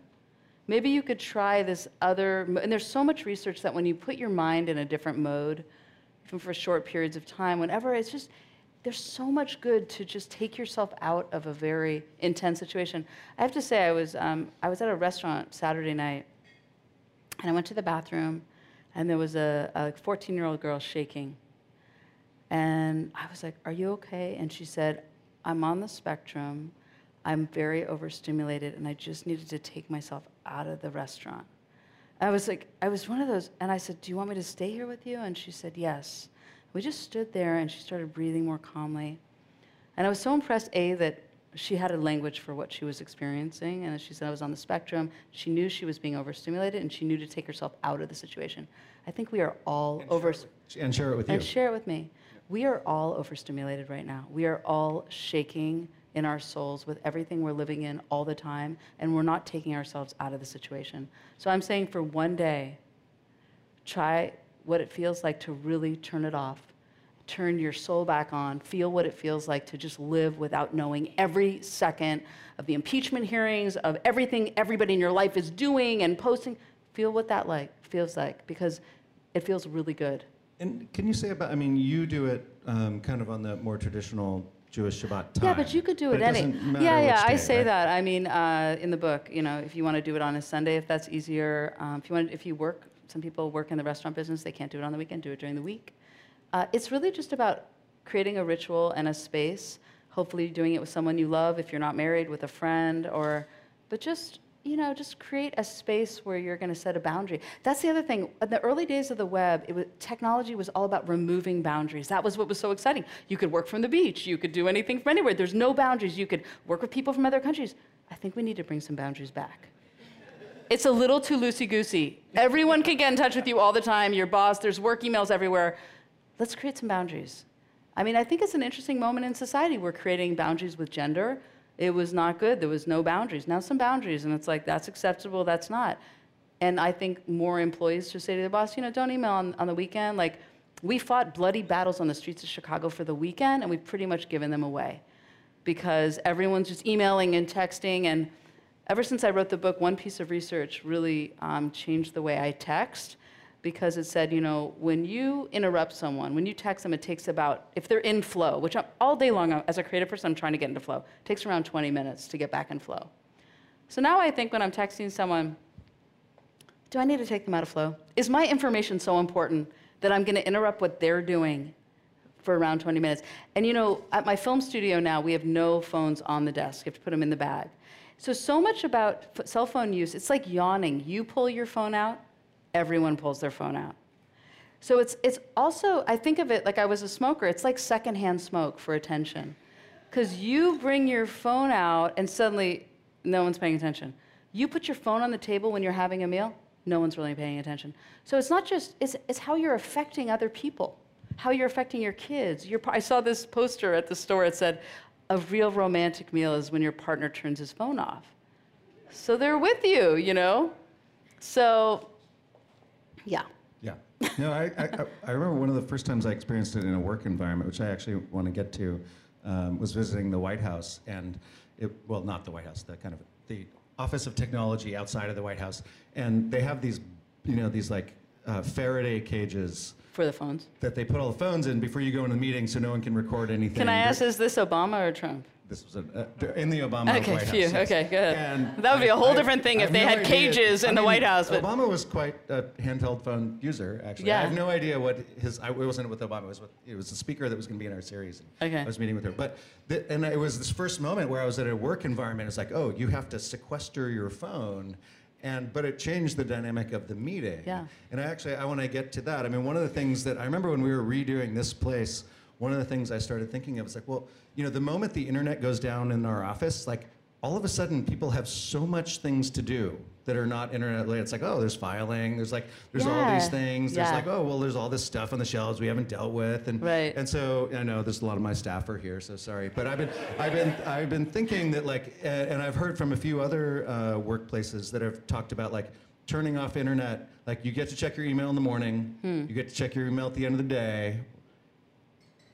Maybe you could try this other, and there's so much research that when you put your mind in a different mode, even for short periods of time, whenever it's just, there's so much good to just take yourself out of a very intense situation. I have to say, I was, um, I was at a restaurant Saturday night, and I went to the bathroom, and there was a, a 14 year old girl shaking. And I was like, Are you okay? And she said, I'm on the spectrum. I'm very overstimulated, and I just needed to take myself out of the restaurant. I was like, I was one of those, and I said, Do you want me to stay here with you? And she said, Yes. We just stood there, and she started breathing more calmly. And I was so impressed, A, that she had a language for what she was experiencing. And she said I was on the spectrum. She knew she was being overstimulated, and she knew to take herself out of the situation. I think we are all over. And share it with you. And share it with me. We are all overstimulated right now. We are all shaking in our souls with everything we're living in all the time, and we're not taking ourselves out of the situation. So I'm saying for one day, try what it feels like to really turn it off. Turn your soul back on. Feel what it feels like to just live without knowing every second of the impeachment hearings, of everything everybody in your life is doing and posting. Feel what that like feels like because it feels really good. And can you say about? I mean, you do it um, kind of on the more traditional Jewish Shabbat time. Yeah, but you could do it, but any. yeah, yeah, which I say right? that. I mean, uh, in the book, you know, if you want to do it on a Sunday, if that's easier. Um, if you want, if you work, some people work in the restaurant business, they can't do it on the weekend. Do it during the week. Uh, it's really just about creating a ritual and a space. Hopefully, doing it with someone you love. If you're not married, with a friend, or, but just you know, just create a space where you're going to set a boundary. That's the other thing. In the early days of the web, was, technology was all about removing boundaries. That was what was so exciting. You could work from the beach. You could do anything from anywhere. There's no boundaries. You could work with people from other countries. I think we need to bring some boundaries back. It's a little too loosey goosey. Everyone can get in touch with you all the time. Your boss, there's work emails everywhere. Let's create some boundaries. I mean, I think it's an interesting moment in society. We're creating boundaries with gender. It was not good. There was no boundaries. Now some boundaries, and it's like that's acceptable, that's not. And I think more employees should say to their boss, you know, don't email on, on the weekend. Like, we fought bloody battles on the streets of Chicago for the weekend, and we've pretty much given them away because everyone's just emailing and texting. And ever since I wrote the book, one piece of research really um, changed the way I text because it said, you know, when you interrupt someone, when you text them, it takes about, if they're in flow, which I'm, all day long as a creative person, I'm trying to get into flow, it takes around 20 minutes to get back in flow. So now I think when I'm texting someone, do I need to take them out of flow? Is my information so important that I'm going to interrupt what they're doing for around 20 minutes? And you know, at my film studio now, we have no phones on the desk. You have to put them in the bag. So, so much about cell phone use, it's like yawning. You pull your phone out, everyone pulls their phone out. So it's, it's also, I think of it like I was a smoker, it's like secondhand smoke for attention. Because you bring your phone out and suddenly no one's paying attention. You put your phone on the table when you're having a meal, no one's really paying attention. So it's not just, it's, it's how you're affecting other people, how you're affecting your kids. Your, I saw this poster at the store, it said, a real romantic meal is when your partner turns his phone off. So they're with you, you know? So, yeah. Yeah. No, I, I, I- remember one of the first times I experienced it in a work environment, which I actually want to get to, um, was visiting the White House, and it, well, not the White House, the kind of the Office of Technology outside of the White House, and they have these, you know, these like uh, Faraday cages For the phones. that they put all the phones in before you go into the meeting, so no one can record anything. Can I ask, is this Obama or Trump? This was a, uh, in the Obama Okay, White House. yes. okay, good. And That would be a whole I- different thing if they no had idea- cages in I the mean, White House, but- Obama was quite a handheld phone user, actually. I have no idea what his. I it wasn't with Obama. It was with it was the speaker that was going to be in our series. Okay. I was meeting with her, but the, and it was this first moment where I was at a work environment. It's like, oh, you have to sequester your phone. And, but it changed the dynamic of the meeting. Yeah. And I actually, I want to get to that. I mean, one of the things that I remember when we were redoing this place, one of the things I started thinking of was like, well, you know, the moment the internet goes down in our office, like all of a sudden people have so much things to do that are not internet related. It's like, oh, there's filing, there's like, there's all these things. There's Yeah. like, oh, well, there's all this stuff on the shelves we haven't dealt with. And, Right. and so I know there's a lot of my staff are here, so sorry. But I've been, I've been, I've been thinking that like, and I've heard from a few other uh, workplaces that have talked about like turning off internet. Like you get to check your email in the morning, Hmm. you get to check your email at the end of the day,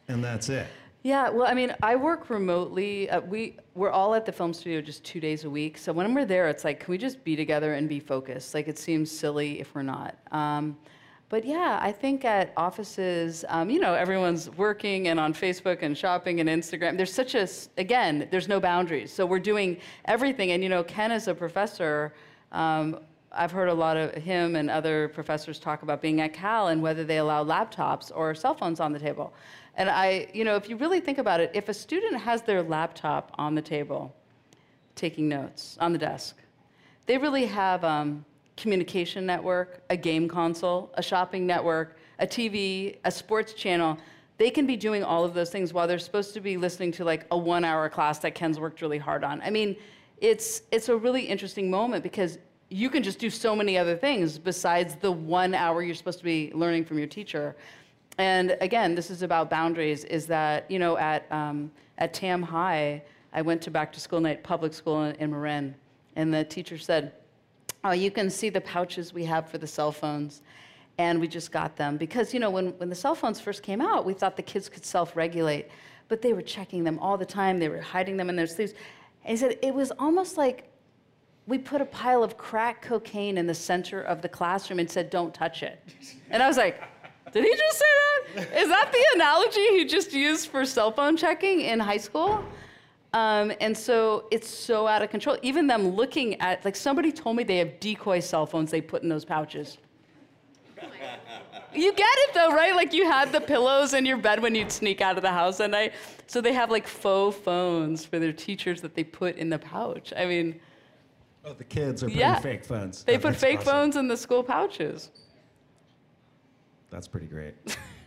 and that's it. Yeah, well, I mean, I work remotely. Uh, we we're all at the film studio just two days a week. So when we're there, it's like, can we just be together and be focused? Like, it seems silly if we're not. Um, but yeah, I think at offices, um, you know, everyone's working and on Facebook and shopping and Instagram. There's such a again, there's no boundaries. So we're doing everything. And you know, Ken is a professor. Um, I've heard a lot of him and other professors talk about being at Cal and whether they allow laptops or cell phones on the table. And I, you know, if you really think about it, if a student has their laptop on the table, taking notes on the desk, they really have um, communication network, a game console, a shopping network, a TV, a sports channel. They can be doing all of those things while they're supposed to be listening to like a one-hour class that Ken's worked really hard on. I mean, it's it's a really interesting moment because you can just do so many other things besides the one hour you're supposed to be learning from your teacher. And again, this is about boundaries. Is that you know at um, at Tam High, I went to back to school night public school in, in Marin, and the teacher said, "Oh, you can see the pouches we have for the cell phones." And we just got them because you know when, when the cell phones first came out, we thought the kids could self-regulate, but they were checking them all the time. They were hiding them in their sleeves. And he said it was almost like we put a pile of crack cocaine in the center of the classroom and said, "Don't touch it." And I was like, "Did he just say that? Is that the analogy he just used for cell phone checking in high school?" Um, and so it's so out of control. Even them looking at, like somebody told me they have decoy cell phones they put in those pouches. You get it though, right? Like you had the pillows in your bed when you'd sneak out of the house at night. So they have like faux phones for their teachers that they put in the pouch. I mean, Oh, the kids are putting Yeah. fake phones. they Oh, put fake awesome. phones in the school pouches. That's pretty great.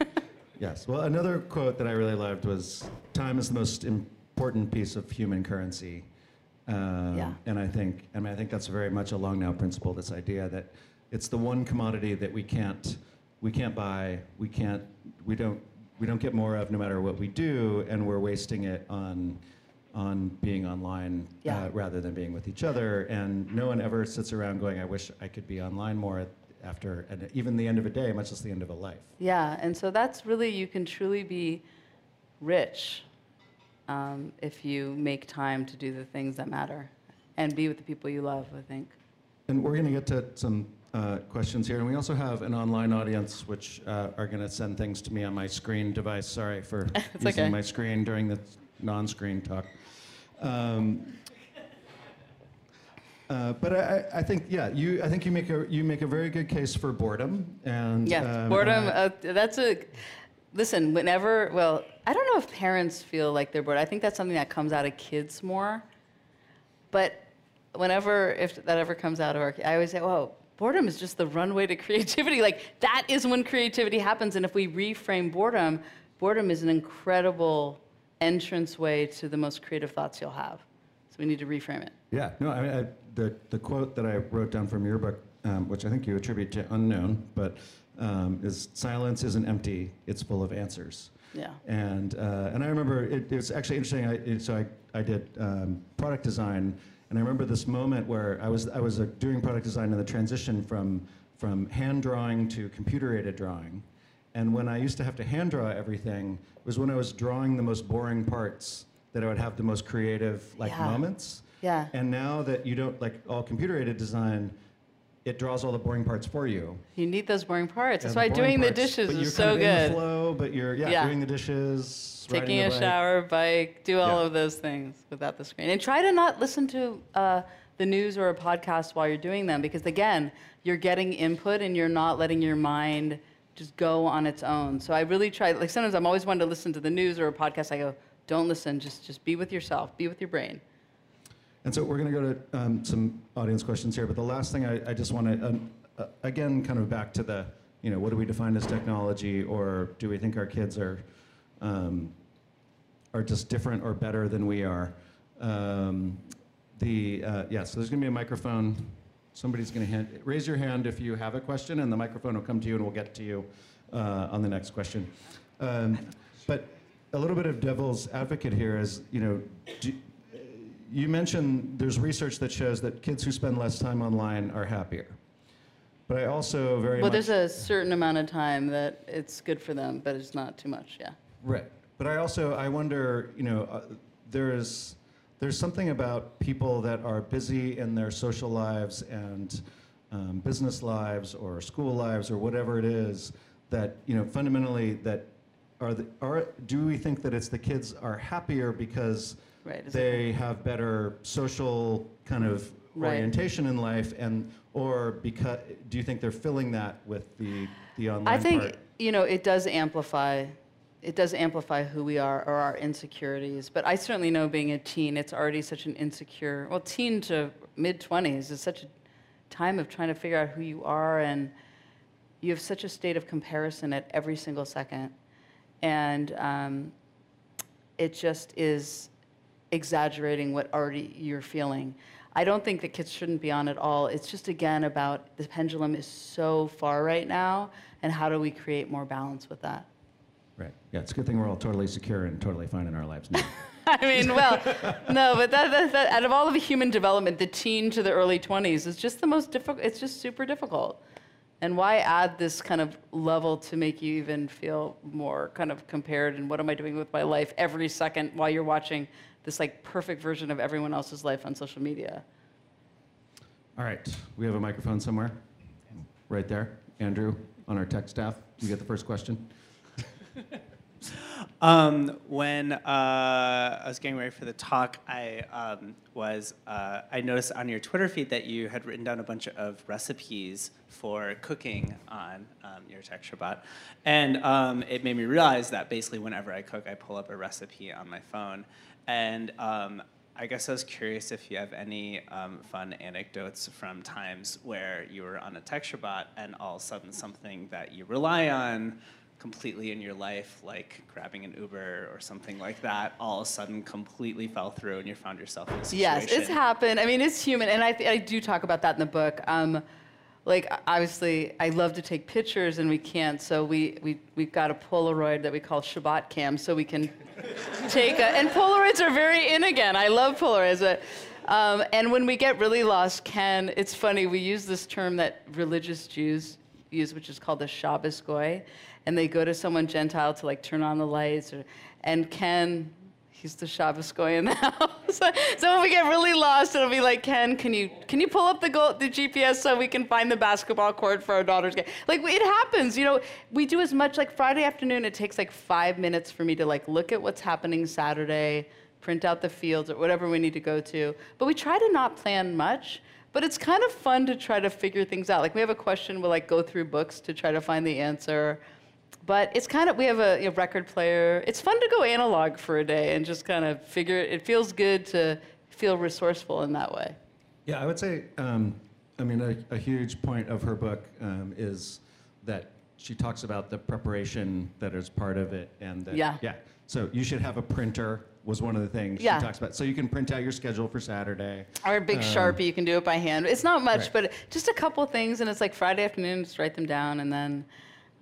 yes. Well, another quote that I really loved was "Time is the most important piece of human currency." Um, Yeah. And I think, I mean, I think that's very much a long now principle. This idea that it's the one commodity that we can't, we can't buy, we can't, we don't, we don't get more of no matter what we do, and we're wasting it on, on being online Yeah. uh, rather than being with each other. And no one ever sits around going, "I wish I could be online more." After and even the end of a day, much less the end of a life. Yeah, and so that's really, you can truly be rich um, if you make time to do the things that matter and be with the people you love, I think. And we're going to get to some uh, questions here, and we also have an online audience which uh, are going to send things to me on my screen device. Sorry for using okay. my screen during the non-screen talk. Um, uh, but I, I think, yeah, you. I think you make a you make a very good case for boredom, and Yeah, um, boredom. Uh, that's a. Listen, whenever. Well, I don't know if parents feel like they're bored. I think that's something that comes out of kids more. But whenever, if that ever comes out of our, I always say, "Oh, boredom is just the runway to creativity." Like that is when creativity happens. And if we reframe boredom, boredom is an incredible entranceway to the most creative thoughts you'll have. So we need to reframe it. Yeah, no, I mean, I, the, the quote that I wrote down from your book, um, which I think you attribute to unknown, but um, is silence isn't empty, it's full of answers. Yeah. And, uh, and I remember it, it was actually interesting. I, it, so I, I did um, product design, and I remember this moment where I was, I was uh, doing product design in the transition from from hand drawing to computer aided drawing. And when I used to have to hand draw everything was when I was drawing the most boring parts that I would have the most creative like Yeah. moments. Yeah. And now that you don't like all computer aided design, it draws all the boring parts for you. You need those boring parts. That's Yeah, why boring doing the parts, dishes but is you're so kind of in good. the flow, but you're yeah, Yeah. doing the dishes, Taking the a bike. shower, bike, do all Yeah. of those things without the screen. And try to not listen to uh, the news or a podcast while you're doing them because, again, you're getting input and you're not letting your mind just go on its own. So I really try, like sometimes I'm always wanting to listen to the news or a podcast. I go, don't listen, just, just be with yourself, be with your brain. And so we're going to go to um, some audience questions here. But the last thing I, I just want to, um, uh, again, kind of back to the, you know, what do we define as technology, or do we think our kids are, um, are just different or better than we are? Um, the uh, yeah, so there's going to be a microphone. Somebody's going to hand, raise your hand if you have a question, and the microphone will come to you, and we'll get to you uh, on the next question. Um, but a little bit of devil's advocate here is, you know, do, you mentioned there's research that shows that kids who spend less time online are happier. But I also very Well, there's a certain amount of time that it's good for them, but it's not too much, yeah. right. But I also I wonder, you know, uh, there's there's something about people that are busy in their social lives and um, business lives or school lives or whatever it is that you know fundamentally that are the, are do we think that it's the kids are happier because Right, is it- they have better social kind of Right. orientation in life and or because do you think they're filling that with the the online I think part? you know it does amplify, it does amplify who we are or our insecurities. But I certainly know being a teen, it's already such an insecure. Well, teen to mid twenties is such a time of trying to figure out who you are, and you have such a state of comparison at every single second, and um, it just is exaggerating what already you're feeling. I don't think that kids shouldn't be on at all. It's just again about the pendulum is so far right now, and how do we create more balance with that? Right. Yeah, it's a good thing we're all totally secure and totally fine in our lives now. I mean, well, no, but that, that, that out of all of human development, the teen to the early 20s is just the most difficult. It's just super difficult. And why add this kind of level to make you even feel more kind of compared? And what am I doing with my life every second while you're watching this like perfect version of everyone else's life on social media? all right. We have a microphone somewhere. Right there. Andrew on our tech staff. You get the first question. Um, when uh, I was getting ready for the talk, I um, was uh, I noticed on your Twitter feed that you had written down a bunch of recipes for cooking on um, your Tech Shabbat, and um, it made me realize that basically whenever I cook, I pull up a recipe on my phone, and um, I guess I was curious if you have any um, fun anecdotes from times where you were on a Tech Shabbat and all of a sudden something that you rely on completely in your life, like grabbing an Uber or something like that, all of a sudden completely fell through and you found yourself in a situation. Yes, it's happened. I mean, it's human, and I, th- I do talk about that in the book. Um, like, obviously, I love to take pictures, and we can't, so we, we, we've got a Polaroid that we call Shabbat Cam, so we can take a, and Polaroids are very in again. I love Polaroids. But, um, and when we get really lost, Ken, it's funny, we use this term that religious Jews use, which is called the Shabbos Goy, and they go to someone Gentile to like turn on the lights, or, and Ken, he's the Shabbos guy in the house. so when we get really lost, it'll be like, Ken, can you can you pull up the go- the GPS so we can find the basketball court for our daughter's game? Like it happens, you know. We do as much like Friday afternoon. It takes like five minutes for me to like look at what's happening Saturday, print out the fields or whatever we need to go to. But we try to not plan much. But it's kind of fun to try to figure things out. Like we have a question, we'll like go through books to try to find the answer. But it's kind of we have a, a record player. It's fun to go analog for a day and just kind of figure. It feels good to feel resourceful in that way. Yeah, I would say, um, I mean, a, a huge point of her book um, is that she talks about the preparation that is part of it, and that, Yeah. yeah. So you should have a printer was one of the things Yeah. she talks about. So you can print out your schedule for Saturday. Or a big Um, sharpie, you can do it by hand. It's not much, right. but just a couple things, and it's like Friday afternoon, just write them down, and then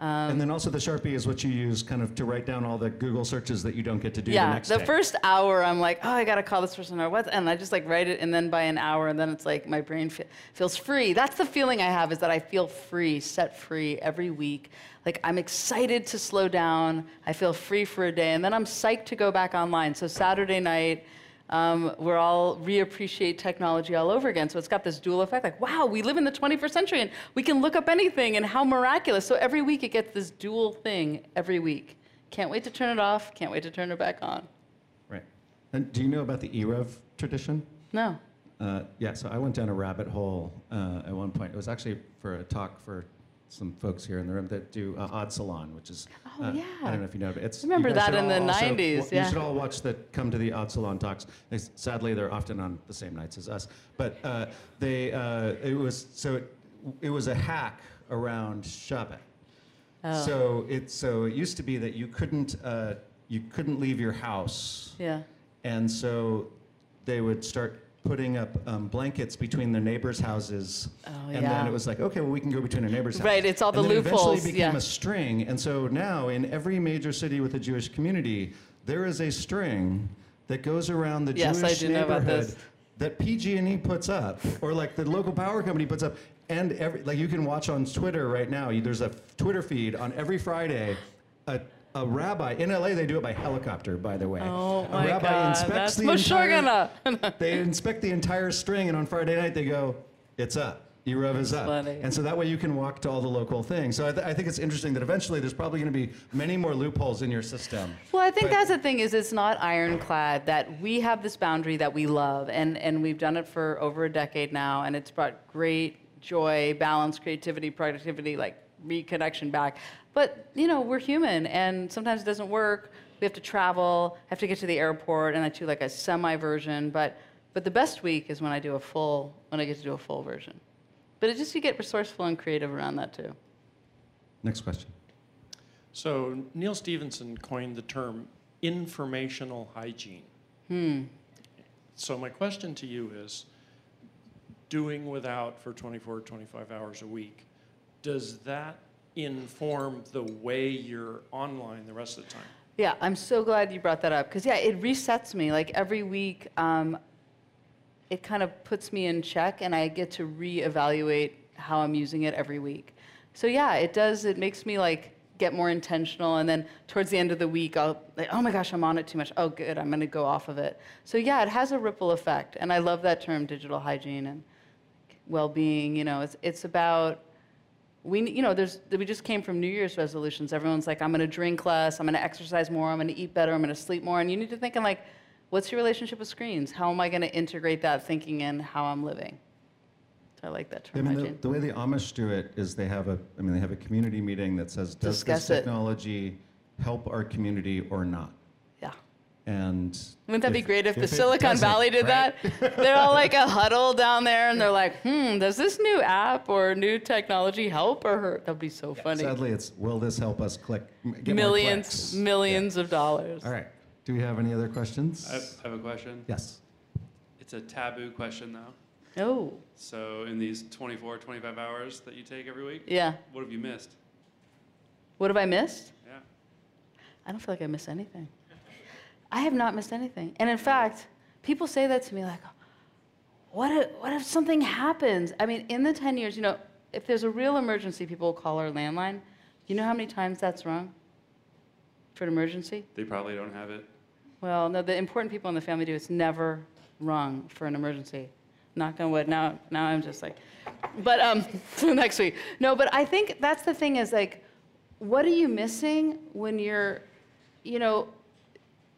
Um, and then also the Sharpie is what you use kind of to write down all the Google searches that you don't get to do the yeah, next the day. first hour I'm like, oh, I gotta call this person or what, and I just like write it, and then by an hour, and then it's like my brain fe- feels free. That's the feeling I have is that I feel free, set free every week. Like I'm excited to slow down. I feel free for a day, and then I'm psyched to go back online. So Saturday night. Um, we're all reappreciate technology all over again. So it's got this dual effect like, wow, we live in the 21st century and we can look up anything and how miraculous. So every week it gets this dual thing every week. Can't wait to turn it off, can't wait to turn it back on. Right. And do you know about the eruv tradition? No. Uh, yeah, so I went down a rabbit hole uh, at one point. It was actually for a talk for some folks here in the room that do uh, Odd Salon, which is Oh, uh, yeah. I don't know if you know, but it's remember that in the also 90s, wa- yeah. You should all watch the come to the Odd Salon talks. They, sadly, they're often on the same nights as us, but uh, they uh, it was so it, it was a hack around Shabbat. Oh. So it so it used to be that you couldn't uh, you couldn't leave your house. Yeah. And so they would start putting up um, blankets between their neighbors' houses. Oh, and yeah. then it was like, okay, well, we can go between our neighbors' houses. Right, it's all the and then loopholes, Eventually became yeah. a string. And so now in every major city with a Jewish community, there is a string that goes around the Yes, Jewish do know about neighborhood that PG&E puts up, or like the local power company puts up. And every, like you can watch on Twitter right now, you- there's a Twitter feed on every Friday. A, a rabbi in LA, they do it by helicopter, by the way. Oh a my rabbi God, inspects that's the entire, they inspect the entire string, and on Friday night they go, "It's up." Eruv is up, funny. and so that way you can walk to all the local things. So I, th- I think it's interesting that eventually there's probably going to be many more loopholes in your system. Well, I think But- that's the thing is it's not ironclad that we have this boundary that we love and, and we've done it for over a decade now and it's brought great joy, balance, creativity, productivity, like reconnection back. But, you know, we're human and sometimes it doesn't work. We have to travel, have to get to the airport and I do like a semi version, but but the best week is when I do a full when I get to do a full version. But it just you get resourceful and creative around that too. Next question. So Neal Stephenson coined the term informational hygiene. Hmm. So my question to you is, doing without for 24, 25 hours a week, does that inform the way you're online the rest of the time? Yeah, I'm so glad you brought that up because yeah, it resets me. Like every week, um, it kind of puts me in check, and I get to reevaluate how I'm using it every week. So yeah, it does. It makes me like get more intentional, and then towards the end of the week, I'll like, oh my gosh, I'm on it too much. Oh, good, I'm gonna go off of it. So yeah, it has a ripple effect, and I love that term, digital hygiene and well-being. You know, it's it's about we, you know, there's, we just came from New Year's resolutions. Everyone's like, I'm going to drink less, I'm going to exercise more, I'm going to eat better, I'm going to sleep more. And you need to think in like, what's your relationship with screens? How am I going to integrate that thinking in how I'm living? So I like that I mean, the, the way the Amish do it is they have a, I mean, they have a community meeting that says, does Discuss this it. technology help our community or not? Yeah. And Wouldn't that be great if, the Silicon Valley did right? that? They're all like a huddle down there, and they're like, "Hmm, does this new app or new technology help or hurt?" That'd be so funny. Sadly, it's will this help us click m- get more millions, clicks? millions of dollars. All right. Do we have any other questions? I have- I have a question. Yes. It's a taboo question, though. Oh. So, in these 24, 25 hours that you take every week, Yeah. what have you missed? What have I missed? Yeah. I don't feel like I missed anything. I have not missed anything. And in fact, people say that to me like, what if, what if something happens? I mean, in the 10 years, you know, if there's a real emergency, people will call our landline. You know how many times that's rung for an emergency? They probably don't have it. Well, no, the important people in the family do. It's never rung for an emergency. Knock on wood. Now, now I'm just like, but um, next week. No, but I think that's the thing is like, what are you missing when you're, you know,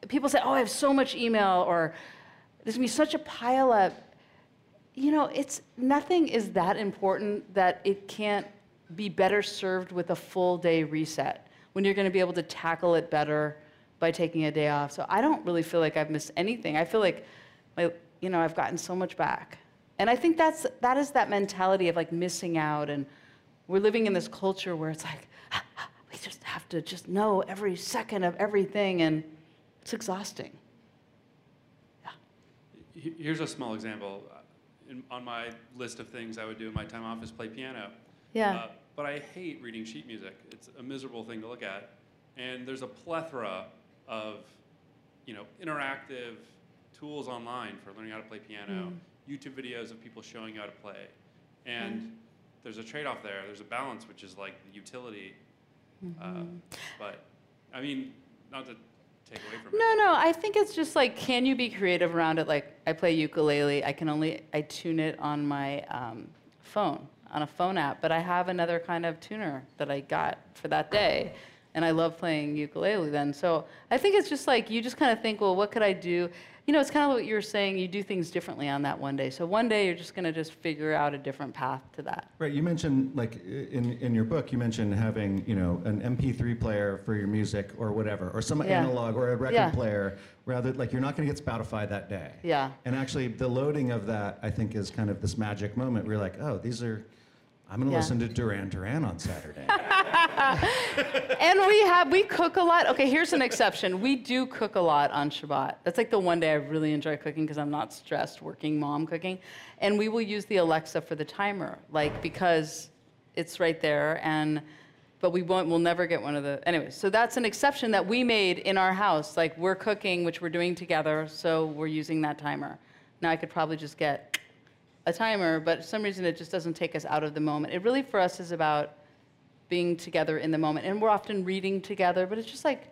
people say, oh, I have so much email or there's gonna be such a pile up. You know, it's nothing is that important that it can't be better served with a full day reset when you're going to be able to tackle it better by taking a day off. So I don't really feel like I've missed anything. I feel like my, you know, I've gotten so much back. And I think that's that is that mentality of like missing out and we're living in this culture where it's like we just have to just know every second of everything and it's exhausting. He- Here's a small example. Uh, In, on my list of things I would do in my time off is play piano. Yeah. Uh, but I hate reading sheet music. It's a miserable thing to look at. And there's a plethora of, you know, interactive tools online for learning how to play piano, YouTube videos of people showing you how to play. And there's a trade-off there. There's a balance, which is like the utility. Uh, Mhm. but, I mean, not to take away from it. No, no. I think it's just like, can you be creative around it? Like, I play ukulele. I can only I tune it on my um, phone, on a phone app. But I have another kind of tuner that I got for that day, and I love playing ukulele then. So I think it's just like you just kind of think, well, what could I do? You know, it's kind of what you were saying. You do things differently on that one day. So one day you're just gonna just figure out a different path to that. Right. You mentioned like in in your book, you mentioned having you know an MP3 player for your music or whatever, or some Yeah. analog or a record Yeah. player. Rather, like you're not going to get Spotify that day. Yeah. And actually, the loading of that, I think, is kind of this magic moment where you're like, oh, these are. I'm going to Yeah. listen to Duran Duran on Saturday. and we have we cook a lot. Okay, here's an exception. We do cook a lot on Shabbat. That's like the one day I really enjoy cooking because I'm not stressed working mom cooking, and we will use the Alexa for the timer, like because it's right there and. But we won't. We'll never get one of the. Anyway, so that's an exception that we made in our house. Like we're cooking, which we're doing together, so we're using that timer. Now I could probably just get a timer, but for some reason it just doesn't take us out of the moment. It really for us is about being together in the moment. And we're often reading together, but it's just like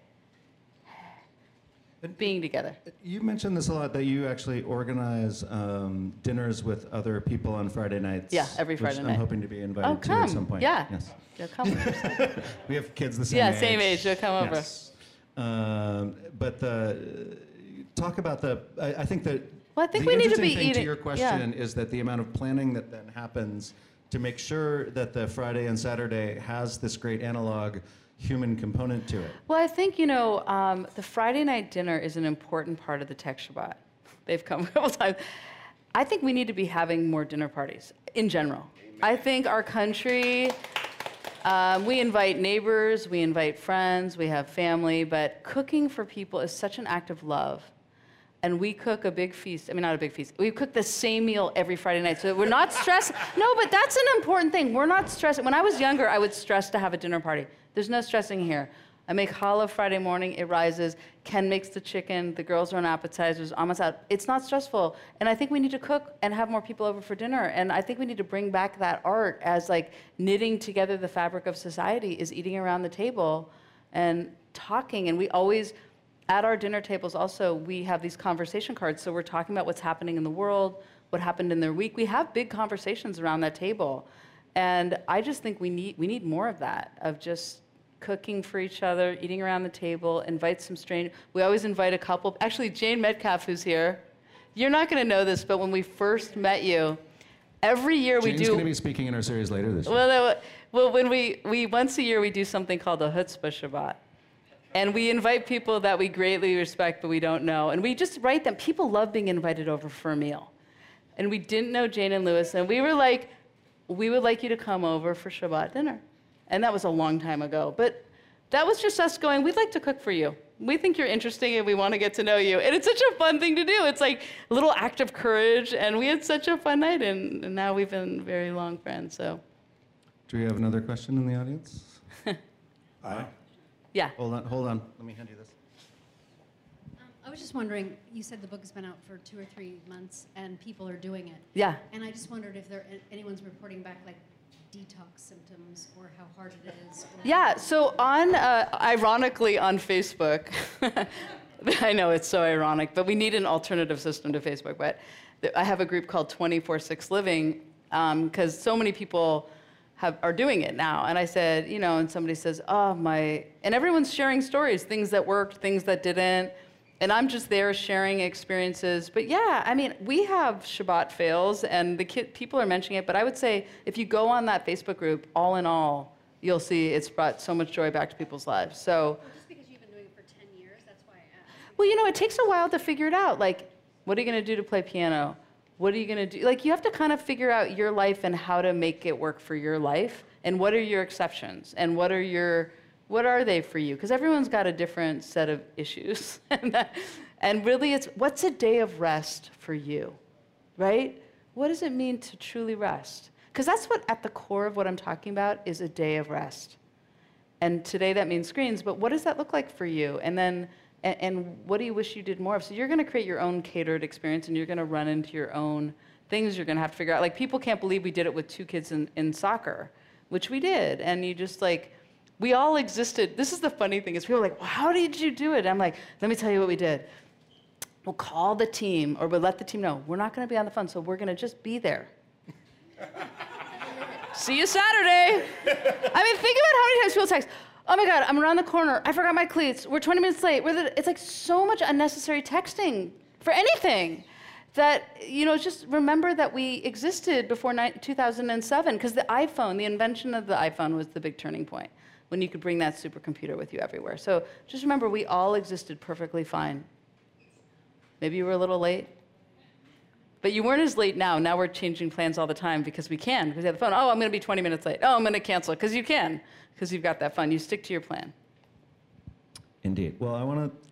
being together. you mentioned this a lot that you actually organize um, dinners with other people on Friday nights. Yeah, every which Friday I'm night. hoping to be invited Oh, to come. at some point. Yeah. Yes. They'll come. we have kids the same Yeah, age. Yeah, same age. They'll come over. Yes. Um, but the talk about the. I, I think that. Well, I think the we need to be thing eating- To your yeah. question is that the amount of planning that then happens to make sure that the Friday and Saturday has this great analog human component to it. Well, I think, you know, um, the Friday night dinner is an important part of the Tech Shabbat. They've come a couple times. I think we need to be having more dinner parties in general. I think our country, um, we invite neighbors, we invite friends, we have family, but cooking for people is such an act of love. And we cook a big feast. I mean, not a big feast. We cook the same meal every Friday night. So we're not stressed. No, but that's an important thing. We're not stressed. When I was younger, I would stress to have a dinner party. There's no stressing here. I make challah Friday morning. It rises. Ken makes the chicken. The girls run appetizers. Almost out. It's not stressful. And I think we need to cook and have more people over for dinner. And I think we need to bring back that art as like knitting together the fabric of society is eating around the table and talking. And we always at our dinner tables also we have these conversation cards. So we're talking about what's happening in the world what happened in their week. We have big conversations around that table. And i just think we need we need more of that of just cooking for each other eating around the table invite some strange we always invite a couple. Actually Jane Metcalfe who's here you're not going to know this but when we first met you every year we Jane's do going to be speaking in our series later this year. well, well, when we, we once a year we do something called the Chutzpah Shabbat, and we invite people that we greatly respect but we don't know, and we just write them. People love being invited over for a meal, and we didn't know Jane and Louis, and we were like, we would like you to come over for Shabbat dinner, and that was a long time ago, but that was just us going. We'd like to cook for you. We think you're interesting and we want to get to know you. And it's such a fun thing to do. It's like a little act of courage. And we had such a fun night. And, and now we've been very long friends. So Do we have another question in the audience? Aye. Yeah. Hold on, hold on. Let me hand you this. I was just wondering, you said the book has been out for two or three months and people are doing it. Yeah. And I just wondered if there anyone's reporting back like detox symptoms or how hard it is. Yeah, so on, uh, ironically, on Facebook, I know it's so ironic, but we need an alternative system to Facebook. But I have a group called 24 6 Living because so many people have, are doing it now. And I said, you know, and somebody says, oh, my, and everyone's sharing stories, things that worked, things that didn't. And I'm just there sharing experiences. But yeah, I mean, we have Shabbat fails, and the kid, people are mentioning it. But I would say if you go on that Facebook group, all in all, you'll see it's brought so much joy back to people's lives. So, Just because you've been doing it for 10 years, that's why I asked. well, you know, it takes a while to figure it out. Like, what are you going to do to play piano? What are you going to do? Like, you have to kind of figure out your life and how to make it work for your life. And what are your exceptions? And what are your what are they for you? Because everyone's got a different set of issues. and, that, and really, it's what's a day of rest for you, right? What does it mean to truly rest? Because that's what, at the core of what I'm talking about, is a day of rest. And today that means screens, but what does that look like for you? And then, and, and what do you wish you did more of? So you're going to create your own catered experience and you're going to run into your own things you're going to have to figure out. Like people can't believe we did it with two kids in, in soccer, which we did. And you just like, we all existed. This is the funny thing is people are like, well, how did you do it? I'm like, let me tell you what we did. We'll call the team or we'll let the team know we're not going to be on the phone, so we're going to just be there. See you Saturday. I mean, think about how many times people text, oh my God, I'm around the corner. I forgot my cleats. We're 20 minutes late. It's like so much unnecessary texting for anything that, you know, just remember that we existed before 2007 because the iPhone, the invention of the iPhone was the big turning point when you could bring that supercomputer with you everywhere. So just remember, we all existed perfectly fine. Maybe you were a little late. But you weren't as late now. Now we're changing plans all the time because we can, because we have the phone. Oh, I'm going to be 20 minutes late. Oh, I'm going to cancel because you can, because you've got that fun. You stick to your plan. Indeed. Well, I want to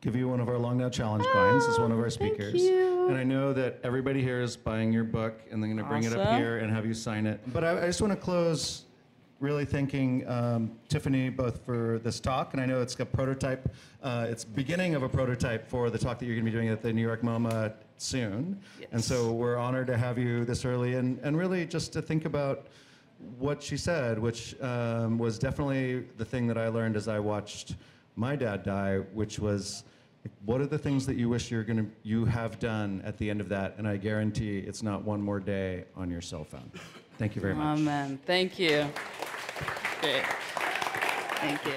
give you one of our Long Now Challenge coins as one of our oh, speakers. Thank you. And I know that everybody here is buying your book, and they're going to bring it up here and have you sign it. But I, I just want to close really thanking um, Tiffany both for this talk, and I know it's a prototype. Uh, it's beginning of a prototype for the talk that you're going to be doing at the New York MoMA soon. And so we're honored to have you this early, and, and really just to think about what she said, which um, was definitely the thing that I learned as I watched my dad die, which was like, what are the things that you wish you're gonna you have done at the end of that? And I guarantee it's not one more day on your cell phone. Thank you very much. Amen. Thank you. Great. Thank you.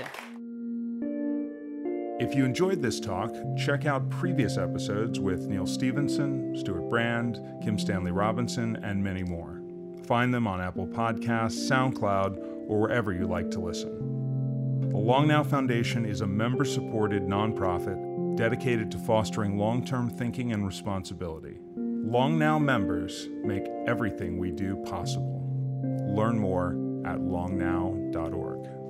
If you enjoyed this talk, check out previous episodes with Neal Stephenson, Stewart Brand, Kim Stanley Robinson, and many more. Find them on Apple Podcasts, SoundCloud, or wherever you like to listen. The Long Now Foundation is a member supported nonprofit dedicated to fostering long term thinking and responsibility. Long Now members make everything we do possible. Learn more at longnow.org.